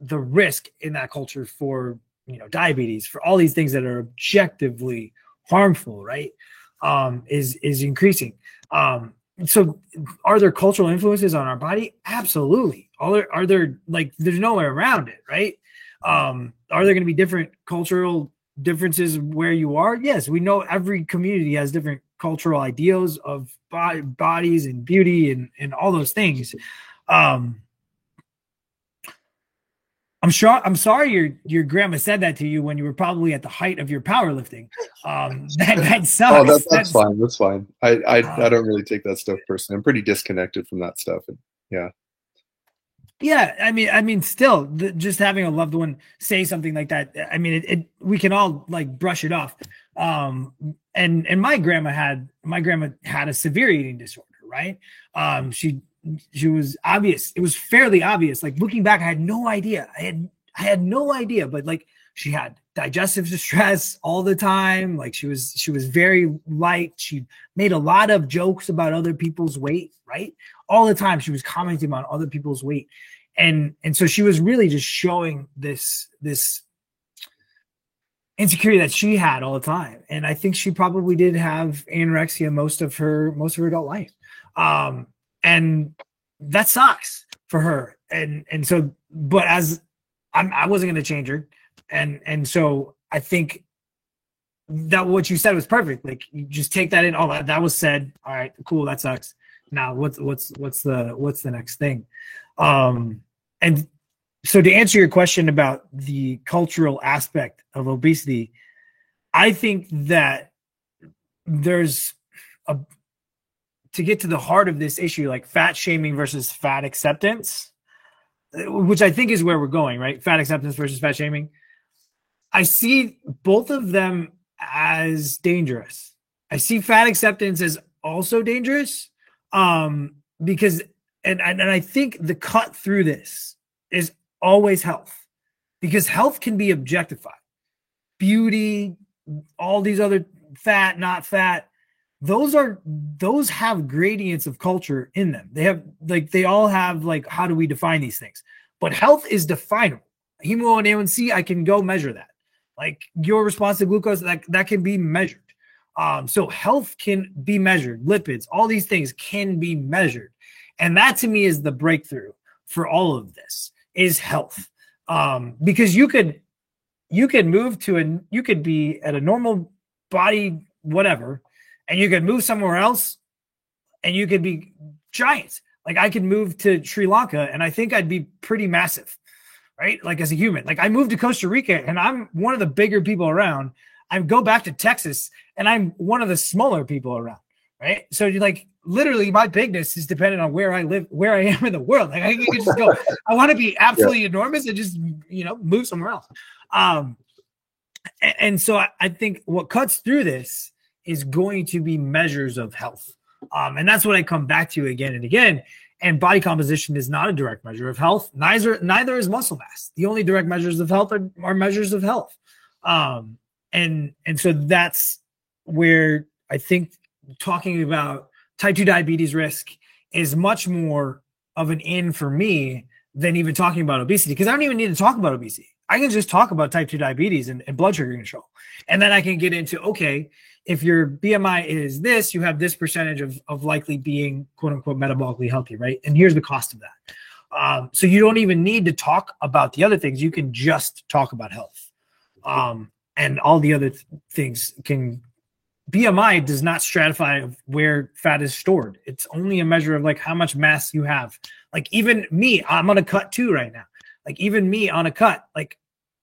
the risk in that culture for, you know, diabetes, for all these things that are objectively harmful, right? Um, is, is increasing. Um, so are there cultural influences on our body? Absolutely. Are there, are there like, there's no way around it, right? Um, are there going to be different cultural differences where you are yes we know every community has different cultural ideals of bodies and beauty and, and all those things um i'm sure i'm sorry your your grandma said that to you when you were probably at the height of your powerlifting um that, that sucks oh that, that's, that's, fine that's fine i I, uh, I don't really take that stuff personally i'm pretty disconnected from that stuff and yeah yeah, I mean, I mean, still, the, just having a loved one say something like that. I mean, it, it, we can all like brush it off. Um, and and my grandma had my grandma had a severe eating disorder, right? Um, she she was obvious. It was fairly obvious. Like looking back, I had no idea. I had I had no idea, but like she had digestive distress all the time. Like she was she was very light. She made a lot of jokes about other people's weight, right? all the time she was commenting on other people's weight and and so she was really just showing this this insecurity that she had all the time and i think she probably did have anorexia most of her most of her adult life um and that sucks for her. And and so but as I'm, i wasn't going to change her. And and so i think that what you said was perfect. Like you just take that in oh that, that was said. All right cool that sucks. Now what's what's what's the what's the next thing? Um and so to answer your question about the cultural aspect of obesity i think that there's a to get to the heart of this issue like fat shaming versus fat acceptance which i think is where we're going right fat acceptance versus fat shaming I see both of them as dangerous. I see fat acceptance as also dangerous um, because, and, and, and I think the cut through this is always health because health can be objectified. Beauty, all these other fat, not fat, those are those have gradients of culture in them. They have like they all have like how do we define these things? But health is definable. Hemo and A1C, I can go measure that. Like your response to glucose, that, that can be measured. Um, so health can be measured, lipids, all these things can be measured. And that to me is the breakthrough for all of this is health. Um, because you could you could move to a you could be at a normal body, whatever, and you could move somewhere else and you could be giant. Like I could move to Sri Lanka and I think I'd be pretty massive, right? Like as a human. Like I moved to Costa Rica and I'm one of the bigger people around. I go back to Texas and I'm one of the smaller people around, right? So you like literally my bigness is dependent on where I live, where I am in the world. Like I can just go, I want to be absolutely yeah. enormous and just you know move somewhere else. Um, and, and so I, I think what cuts through this is going to be measures of health. Um, and that's what I come back to again and again. And body composition is not a direct measure of health. Neither neither is muscle mass. The only direct measures of health are, are measures of health. Um, and and so that's where I think talking about type 2 diabetes risk is much more of an in for me than even talking about obesity because I don't even need to talk about obesity. I can just talk about type 2 diabetes and, and, blood sugar control. And then I can get into okay, if your BMI is this, you have this percentage of, of likely being quote unquote metabolically healthy, right? And here's the cost of that. Um, so you don't even need to talk about the other things. You can just talk about health. Um, and all the other th- things can BMI does not stratify where fat is stored. It's only a measure of like how much mass you have. Like even me, I'm on a cut too right now. Like even me on a cut, like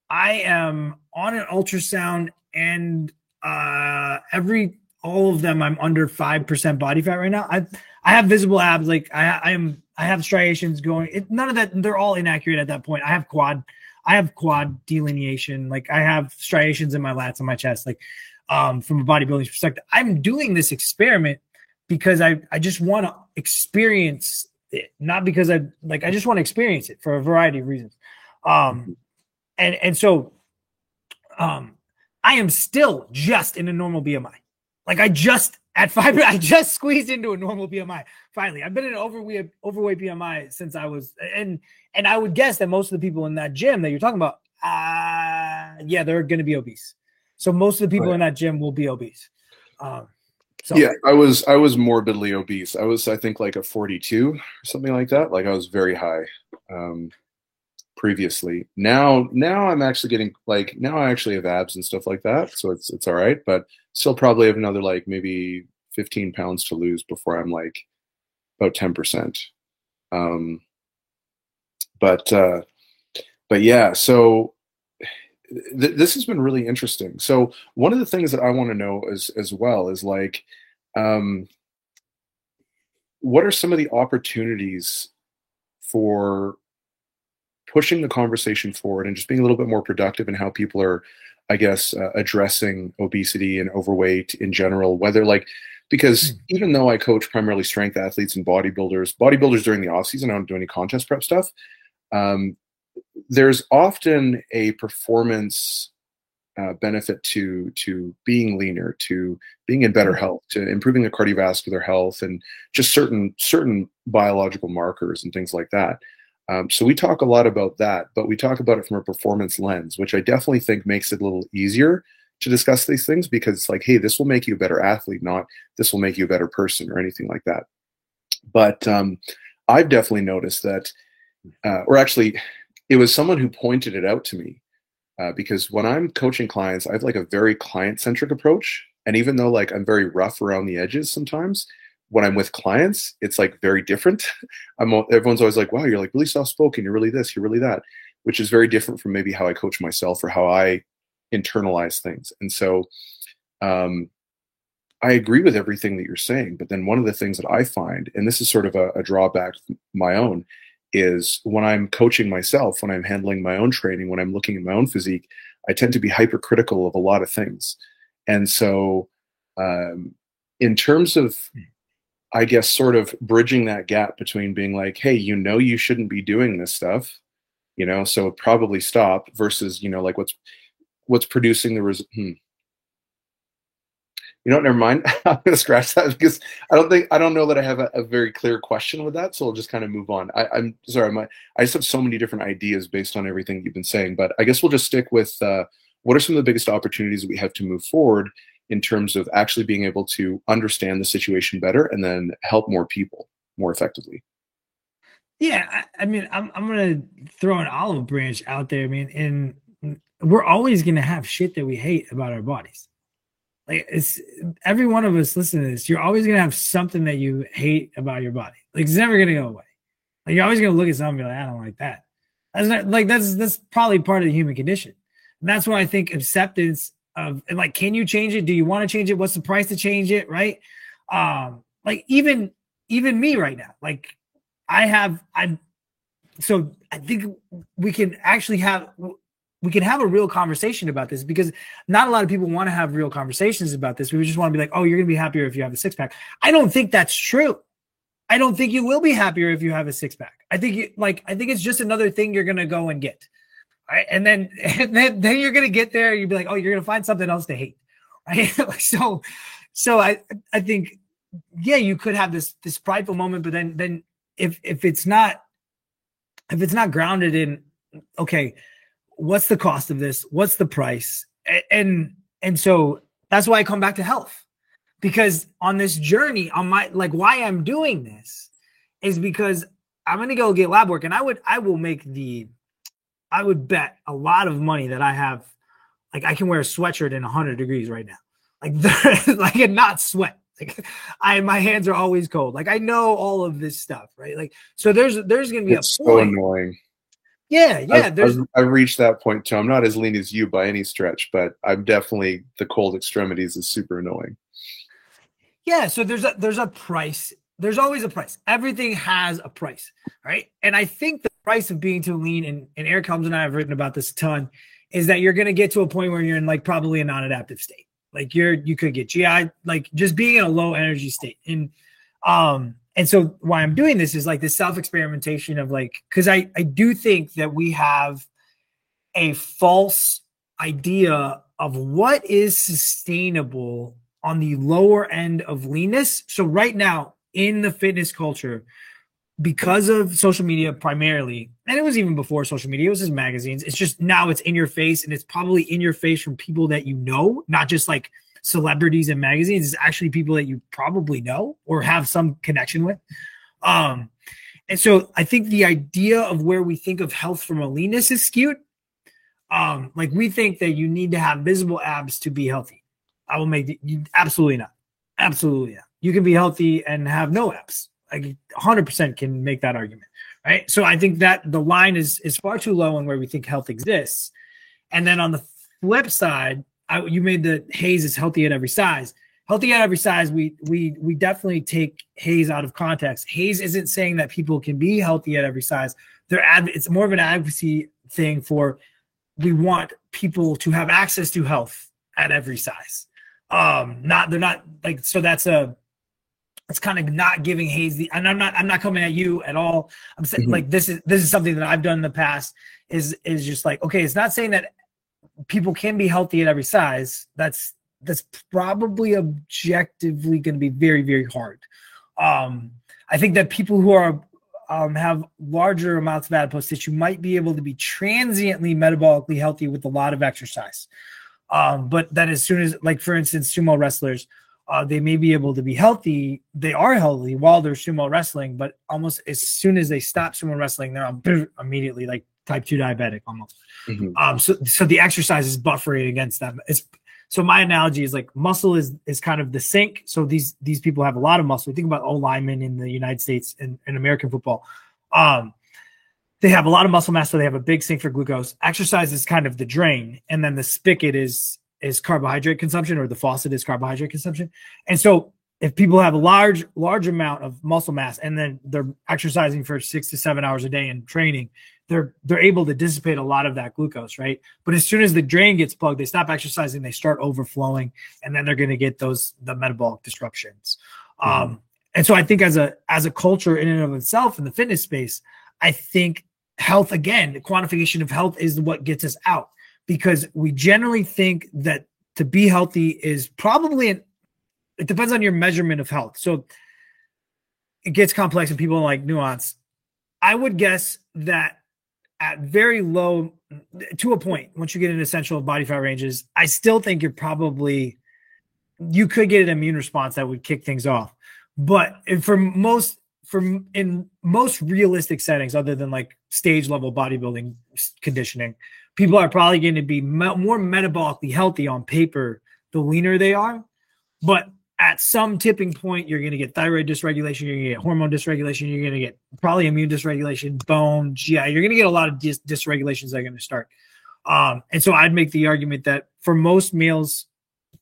I am on an ultrasound and uh every all of them I'm under 5% body fat right now. I I have visible abs like I I am I have striations going. It, none of that they're all inaccurate at that point. I have quad I have quad delineation. Like I have striations in my lats and my chest. Like um, from a bodybuilding perspective. I'm doing this experiment because I, I just want to experience it, not because I like I just want to experience it for a variety of reasons. Um, and and so um, I am still just in a normal BMI. Like I just at five, I just squeezed into a normal BMI. Finally, I've been in an overweight overweight BMI since I was, and and I would guess that most of the people in that gym that you're talking about, uh yeah, they're going to be obese. So most of the people right. in that gym will be obese. Um, so. Yeah, I was I was morbidly obese. I was I think like a 42 or something like that. Like I was very high um, previously. Now now I'm actually getting like now I actually have abs and stuff like that, so it's it's all right. But still probably have another like maybe 15 pounds to lose before I'm like about 10 percent. Um, but uh, but yeah, so th- this has been really interesting. So one of the things that I want to know as as well is like, um, what are some of the opportunities for pushing the conversation forward and just being a little bit more productive in how people are, I guess, uh, addressing obesity and overweight in general. Whether like because mm. even though I coach primarily strength athletes and bodybuilders, bodybuilders during the off season, I don't do any contest prep stuff. Um, there's often a performance uh, benefit to to being leaner, to being in better mm-hmm. health, to improving the cardiovascular health, and just certain certain biological markers and things like that. Um, so we talk a lot about that, but we talk about it from a performance lens, which I definitely think makes it a little easier to discuss these things because it's like, hey, this will make you a better athlete, not this will make you a better person or anything like that. But um, I've definitely noticed that, uh, or actually, it was someone who pointed it out to me uh, because when I'm coaching clients, I have like a very client centric approach. And even though like I'm very rough around the edges sometimes, when I'm with clients, it's like very different. I'm everyone's always like, "Wow, you're like really soft spoken. You're really this. You're really that," which is very different from maybe how I coach myself or how I internalize things. And so, um, I agree with everything that you're saying. But then one of the things that I find, and this is sort of a, a drawback my own, is when I'm coaching myself, when I'm handling my own training, when I'm looking at my own physique, I tend to be hypercritical of a lot of things. And so, um, in terms of, I guess, sort of bridging that gap between being like, hey, you know, you shouldn't be doing this stuff, you know, so probably stop versus, you know, like what's what's producing the result. Hmm. You know, never mind. I'm gonna scratch that because I don't think I don't know that I have a, a very clear question with that. So I'll just kind of move on. I, am sorry, my I just have so many different ideas based on everything you've been saying, but I guess we'll just stick with uh, what are some of the biggest opportunities we have to move forward in terms of actually being able to understand the situation better and then help more people more effectively. Yeah, I, I mean, I'm I'm gonna throw an olive branch out there. I mean, and we're always gonna have shit that we hate about our bodies. Like it's every one of us listen to this. You're always gonna have something that you hate about your body. Like it's never gonna go away. Like you're always gonna look at something and be like, I don't like that. That's not like that's that's probably part of the human condition. And that's why I think acceptance of and like, can you change it? Do you want to change it? What's the price to change it? Right? Um, like even even me right now, like I have I'm so I think we can actually have we can have a real conversation about this because not a lot of people want to have real conversations about this. We just want to be like, oh, you're going to be happier if you have a six pack. I don't think that's true. I don't think you will be happier if you have a six pack. I think you like, I think it's just another thing you're going to go and get. Right. And then, and then, then you're to get there. You'd be like, oh, you're to find something else to hate. Right. so, so I, I think, yeah, you could have this, this prideful moment, but then, then if, if it's not, if it's not grounded in, okay, what's the cost of this? What's the price? And and so that's why I come back to health. Because on this journey, on my like why I'm doing this is because I'm gonna go get lab work and I would I will make the I would bet a lot of money that I have like I can wear a sweatshirt in 100 degrees right now. Like like and not sweat. Like I my hands are always cold. Like I know all of this stuff, right? Like so there's there's gonna be it's a so annoying. Yeah, yeah. I've, I've, reached that point too. I'm not as lean as you by any stretch, but I'm definitely the cold extremities is super annoying. Yeah, so there's a there's a price. There's always a price. Everything has a price, right? And I think price of being too lean, and, and Eric Helms and I have written about this a ton, is that you're going to get to a point where you're in like probably a non-adaptive state. Like you're you could get GI, like just being in a low energy state, and um and so why i'm doing this is like the self experimentation of like because i i do think that we have a false idea of what is sustainable on the lower end of leanness so right now in the fitness culture because of social media primarily and it was even before social media it was just magazines it's just now it's in your face and it's probably in your face from people that you know not just like celebrities and magazines. It's actually people that you probably know or have some connection with. Um, and so I think the idea of where we think of health from a leanness is skewed. Um, like we think that you need to have visible abs to be healthy. I will make the, absolutely not. Absolutely not. You can be healthy and have no abs. Like 100% can make that argument, right? So I think that the line is is far too low on where we think health exists. And then on the flip side, I, you made the HAES is healthy at every size. Healthy at every size, we we we definitely take HAES out of context. HAES isn't saying that people can be healthy at every size. They're ad, it's more of an advocacy thing for we want people to have access to health at every size. Um, not they're not like so that's a it's kind of not giving HAES the and I'm not I'm not coming at you at all. I'm saying mm-hmm. like this is this is something that I've done in the past is is just like okay, it's not saying that people can be healthy at every size. That's that's probably objectively going to be very very hard. Um, I think that people who are um, have larger amounts of adipose tissue might be able to be transiently metabolically healthy with a lot of exercise. Um, but that as soon as, like for instance, sumo wrestlers, uh, they may be able to be healthy. They are healthy while they're sumo wrestling, but almost as soon as they stop sumo wrestling, they're immediately like type 2 diabetic almost. Mm-hmm. Um, so, so the exercise is buffering against them. It's, so my analogy is like muscle is is kind of the sink. So these these people have a lot of muscle. Think about O linemen in the United States and, and American football. Um, they have a lot of muscle mass, so they have a big sink for glucose. Exercise is kind of the drain, and then the spigot is is carbohydrate consumption, or the faucet is carbohydrate consumption. And so if people have a large large amount of muscle mass and then they're exercising for six to seven hours a day in training they're they're able to dissipate a lot of that glucose right but as soon as the drain gets plugged they stop exercising they start overflowing and then they're going to get those the metabolic disruptions mm-hmm. um and so i think as a as a culture in and of itself in the fitness space i think health again the quantification of health is what gets us out because we generally think that to be healthy is probably an it depends on your measurement of health. So it gets complex and people like nuance. I would guess that at very low to a point, once you get into essential body fat ranges, I still think you're probably you could get an immune response that would kick things off. But for most for in most realistic settings, other than like stage level bodybuilding conditioning, people are probably going to be me- more metabolically healthy on paper the leaner they are. But at some tipping point, you're going to get thyroid dysregulation, you're going to get hormone dysregulation, you're going to get probably immune dysregulation, bone, GI. You're going to get a lot of dys- dysregulations that are going to start. Um, and so I'd make the argument that for most males,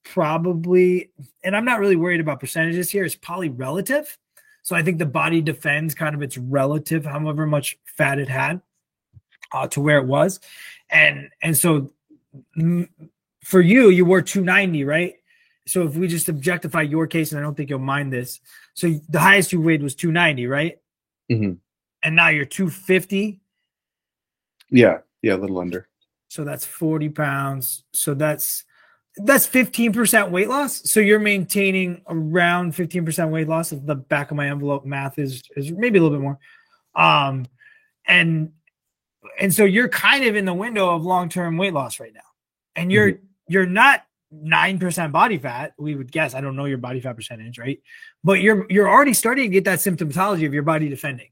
probably, and I'm not really worried about percentages here, it's probably relative. So I think the body defends kind of its relative, however much fat it had uh, to where it was. And, and so for you, you were 290, right? so if we just objectify your case, and I don't think you'll mind this, so the highest you weighed was 290, right? Mm-hmm. And now you're 250. Yeah, yeah, a little under. So that's 40 pounds. So that's that's 15% weight loss. So you're maintaining around 15% weight loss. If the back of my envelope math is is maybe a little bit more. Um, and and so you're kind of in the window of long-term weight loss right now. And you're mm-hmm. you're not 9% body fat, we would guess. I don't know your body fat percentage, right? But you're you're already starting to get that symptomatology of your body defending.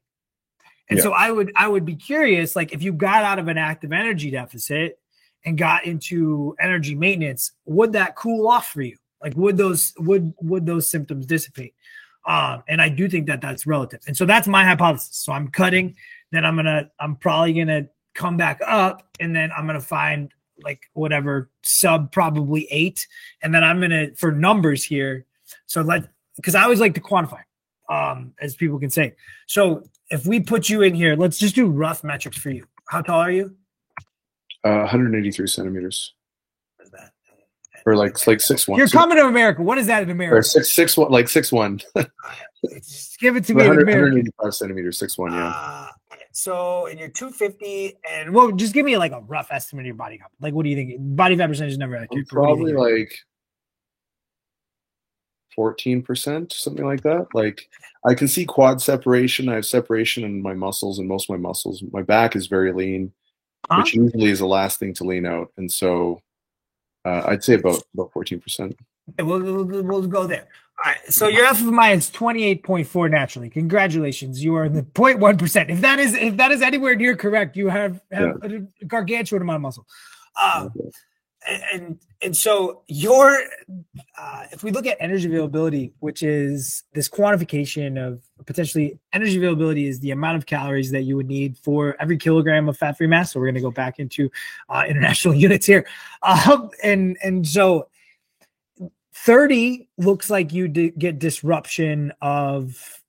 And yeah. so I would I would be curious like if you got out of an active energy deficit and got into energy maintenance, would that cool off for you? Like would those would would those symptoms dissipate? Um, and I do think that that's relative. And so that's my hypothesis. So I'm cutting, then I'm gonna I'm probably gonna come back up, and then I'm gonna find like whatever sub probably eight, and then I'm gonna for numbers here. So let because I always like to quantify, um, as people can say. So if we put you in here, let's just do rough metrics for you. How tall are you? Uh, 183 centimeters. What is that? Or like like six one. You're coming to America. What is that in America? Or six six one, like six one. Just give it to me. 185 centimeters, six one. Yeah. Uh, so and you're 250, and well, just give me like a rough estimate of your body count. Like, what do you think? Body fat percentage is never accurate. Probably like 14%, something like that. Like I can see quad separation. I have separation in my muscles and most of my muscles. My back is very lean, huh? which usually is the last thing to lean out. And so uh, I'd say about about 14%. Okay, we'll, we'll, we'll go there. All right, so your FMI is 28.4 naturally. Congratulations. You are in the 0.1%. If that is if that is anywhere near correct, you have, have yeah. a gargantuan amount of muscle. Um, okay. and and so your uh, if we look at energy availability, which is this quantification of potentially energy availability is the amount of calories that you would need for every kilogram of fat-free mass. So we're going to go back into uh, international units here, um, and and so 30 looks like you get disruption of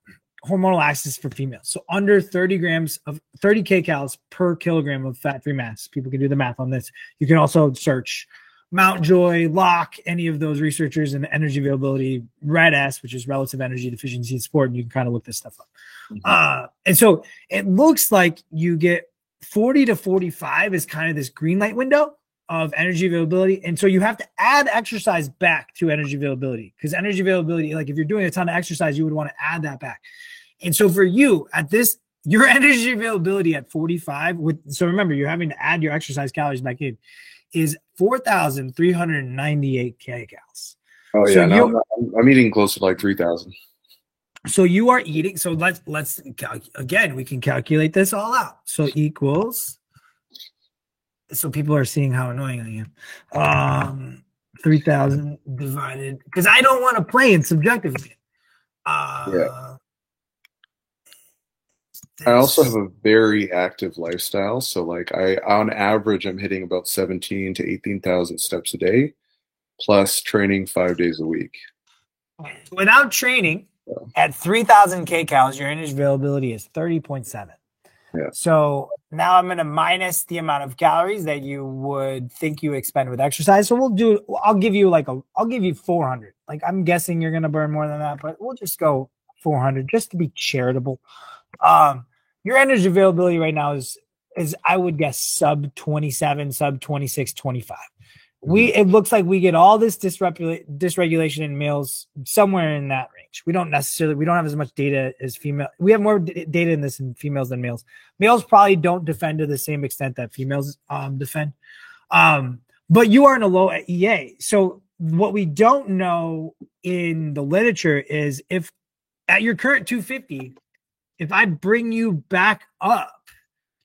hormonal axis for females. So under 30 grams of 30 kcals per kilogram of fat free mass. People can do the math on this. You can also search Mountjoy, Loucks, any of those researchers and energy availability, RED-S, which is relative energy deficiency in sport, and you can kind of look this stuff up. Mm-hmm. Uh, and so it looks like you get 40 to 45 is kind of this green light window of energy availability. And so you have to add exercise back to energy availability because energy availability, like if you're doing a ton of exercise, you would want to add that back. And so for you at this, your energy availability at 45 with so remember you're having to add your exercise calories back in is 4,398 kilocalories. Oh yeah, so no, I'm, I'm eating close to like 3,000. So you are eating. So let's let's again we can calculate this all out. So equals so people are seeing how annoying I am. Um, three thousand divided because I don't want to play in subjective. Uh, yeah. I also have a very active lifestyle, so like I, on average, I'm hitting about seventeen to eighteen thousand steps a day, plus training five days a week. Without training, at 3,000 kcals, your energy availability is 30.7. Yeah. So now I'm going to minus the amount of calories that you would think you expend with exercise. So we'll do, I'll give you like a, I'll give you 400. Like I'm guessing you're going to burn more than that, but we'll just go 400 just to be charitable. Um, your energy availability right now is, is I would guess sub 27, sub 26, 25 we it looks like we get all this dysregula- dysregulation in males somewhere in that range. We don't necessarily we don't have as much data as female. We have more d- data in this in females than males. Males probably don't defend to the same extent that females um, defend. Um, but you are in a low EA. So what we don't know in the literature is if at your current 250, if I bring you back up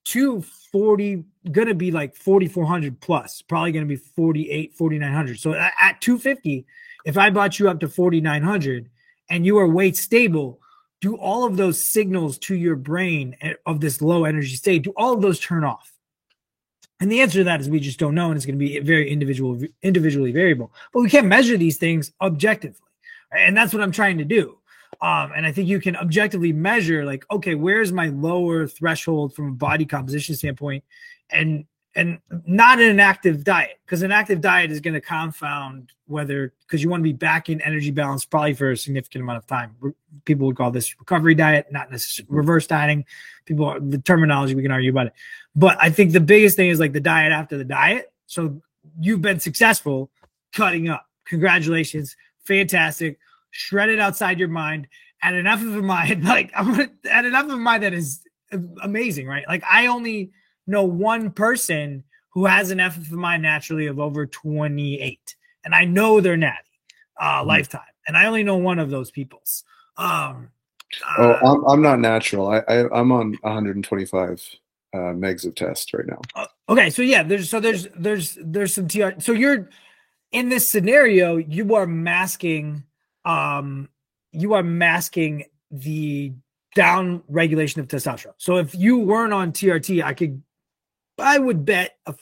to 40 gonna be like 4400 plus probably gonna be 48 4900 so at, at 250 if i bought you up to 4900 and you are weight stable do all of those signals to your brain of this low energy state do all of those turn off? And the answer to that is we just don't know and it's going to be very individual individually variable. But we can't measure these things objectively and that's what i'm trying to do um, and I think you can objectively measure like, okay, where's my lower threshold from a body composition standpoint, and and not in an active diet because an active diet is going to confound whether because you want to be back in energy balance probably for a significant amount of time. People would call this recovery diet, not necessarily reverse dieting. People, the terminology we can argue about it, but I think the biggest thing is like the diet after the diet. So you've been successful cutting up. Congratulations, fantastic shredded outside your mind, and enough of a mind, like I'm gonna and enough of a mind that is amazing, right? Like I only know one person who has an FFMI naturally of over 28, and I know they're natty, uh, mm-hmm. lifetime, and I only know one of those people's. Um, oh, uh, I'm I'm not natural. I, I am on 125 uh, megs of test right now. Uh, okay, so yeah, there's so there's there's there's some TR. So you're in this scenario, you are masking um, you are masking the down regulation of testosterone. So if you weren't on TRT, I could, I would bet a,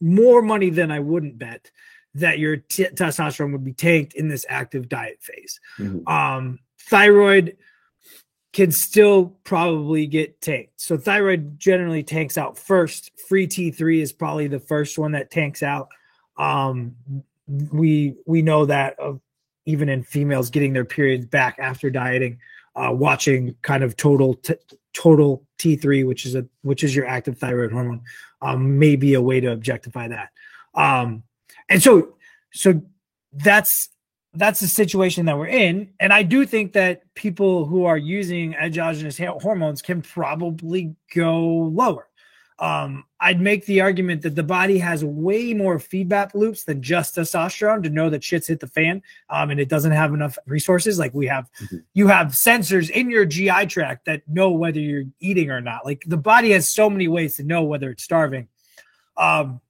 more money than I wouldn't bet that your t- testosterone would be tanked in this active diet phase. Mm-hmm. Um, thyroid can still probably get tanked. So thyroid generally tanks out first. Free T3 is probably the first one that tanks out. Um, we we know that of even in females getting their periods back after dieting, uh, watching kind of total t- total T3, which is a which is your active thyroid hormone, um, may be a way to objectify that. Um, and so so that's that's the situation that we're in. And I do think that people who are using exogenous hormones can probably go lower um, I'd make the argument that the body has way more feedback loops than just testosterone to know that shit's hit the fan, um, and it doesn't have enough resources. Like we have, mm-hmm. you have sensors in your GI tract that know whether you're eating or not. Like the body has so many ways to know whether it's starving, um,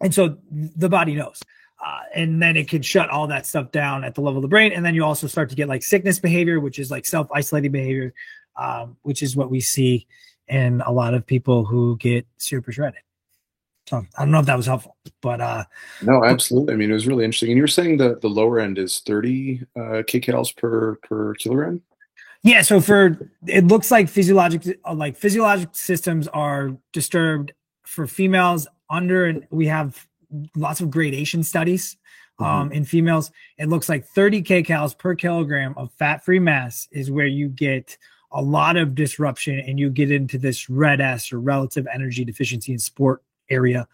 and so the body knows. Uh, and then it can shut all that stuff down at the level of the brain. And then you also start to get like sickness behavior, which is like self isolating behavior, um, which is what we see and a lot of people who get super shredded. So I don't know if that was helpful, but uh no, absolutely. I mean, it was really interesting. And you're saying the the lower end is 30 uh, kcals per per kilogram. Yeah. So for it looks like physiologic like physiologic systems are disturbed for females under, and we have lots of gradation studies um, mm-hmm. in females. It looks like 30 kcals per kilogram of fat free mass is where you get a lot of disruption and you get into this RED-S or relative energy deficiency in sport area,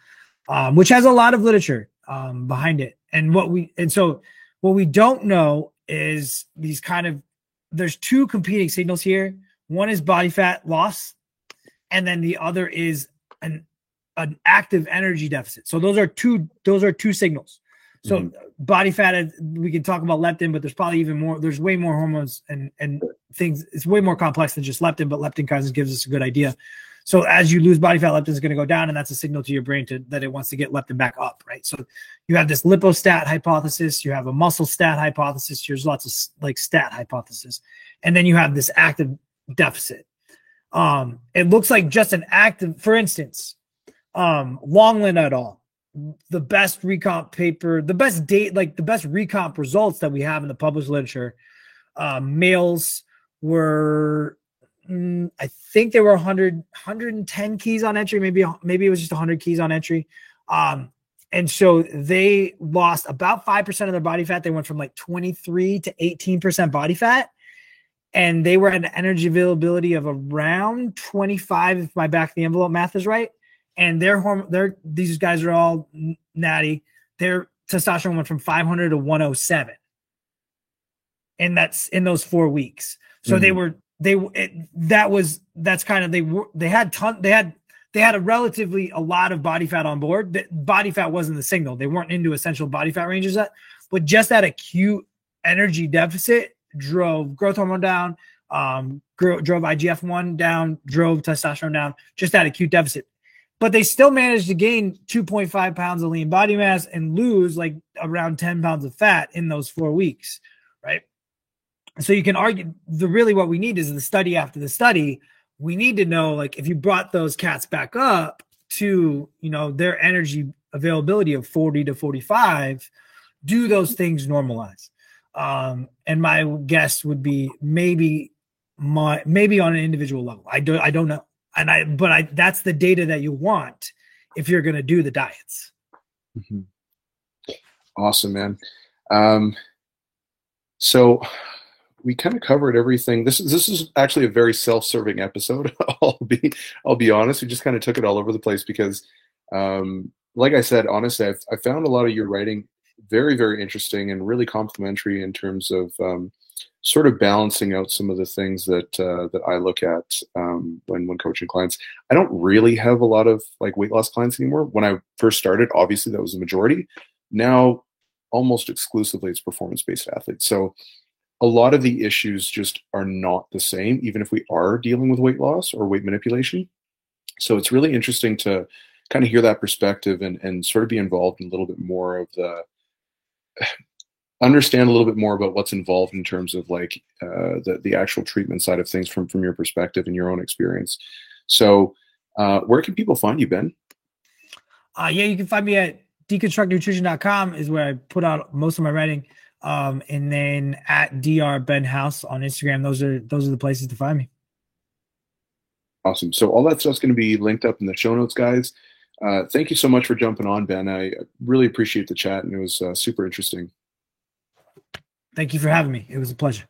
um, which has a lot of literature um, behind it. And what we and so what we don't know is these kind of there's two competing signals here. One is body fat loss, and then the other is an an active energy deficit. So those are two those are two signals. So mm-hmm. body fat, we can talk about leptin, but there's probably even more. There's way more hormones and and things. It's way more complex than just leptin, but leptin kind of gives us a good idea. So as you lose body fat, leptin is going to go down, and that's a signal to your brain to that it wants to get leptin back up, right? So you have this lipostat hypothesis, you have a muscle stat hypothesis. There's lots of like stat hypothesis, and then you have this active deficit. Um, it looks like just an active, for instance, um, Longland et al the best recomp paper, the best date, like the best recomp results that we have in the published literature. Uh, males were, mm, I think there were 100, 110 keys on entry. Maybe, maybe it was just 100 keys on entry. Um, and so they lost about 5% of their body fat. They went from like 23 to 18% body fat. And they were at an energy availability of around 25, if my back of the envelope math is right and their hormone, their these guys are all natty. Their testosterone went from 500 to 107, and that's in those four weeks. So mm-hmm. they were they it, that was that's kind of they were they had ton they had they had a relatively a lot of body fat on board. The body fat wasn't the signal. They weren't into essential body fat ranges yet, but just that acute energy deficit drove growth hormone down, um, grew, drove IGF one down, drove testosterone down. Just that acute deficit but they still managed to gain 2.5 pounds of lean body mass and lose like around 10 pounds of fat in those four weeks, right? So you can argue the really what we need is the study after the study. We need to know like if you brought those cats back up to you know their energy availability of 40 to 45, do those things normalize? Um, and my guess would be maybe my maybe on an individual level. I don't I don't know and I but I that's the data that you want if you're going to do the diets. Mm-hmm. Awesome, man. Um, so we kind of covered everything. This is this is actually a very self-serving episode. I'll be I'll be honest. We just kind of took it all over the place because, um, like I said, honestly, I've, I found a lot of your writing very very interesting and really complimentary in terms of um, sort of balancing out some of the things that uh, that I look at um, when when coaching clients. I don't really have a lot of like weight loss clients anymore. When I first started, obviously that was the majority. Now, almost exclusively, it's performance based athletes. So a lot of the issues just are not the same, even if we are dealing with weight loss or weight manipulation. So it's really interesting to kind of hear that perspective and and sort of be involved in a little bit more of the understand a little bit more about what's involved in terms of like uh, the the actual treatment side of things from from your perspective and your own experience. So, uh, where can people find you, Ben? Uh, yeah, you can find me at deconstructnutrition.com is where I put out most of my writing. Um, and then at dr ben house on Instagram. Those are those are the places to find me. Awesome. So all that stuff's going to be linked up in the show notes, guys. Uh, thank you so much for jumping on, Ben. I really appreciate the chat, and it was uh, super interesting. Thank you for having me. It was a pleasure.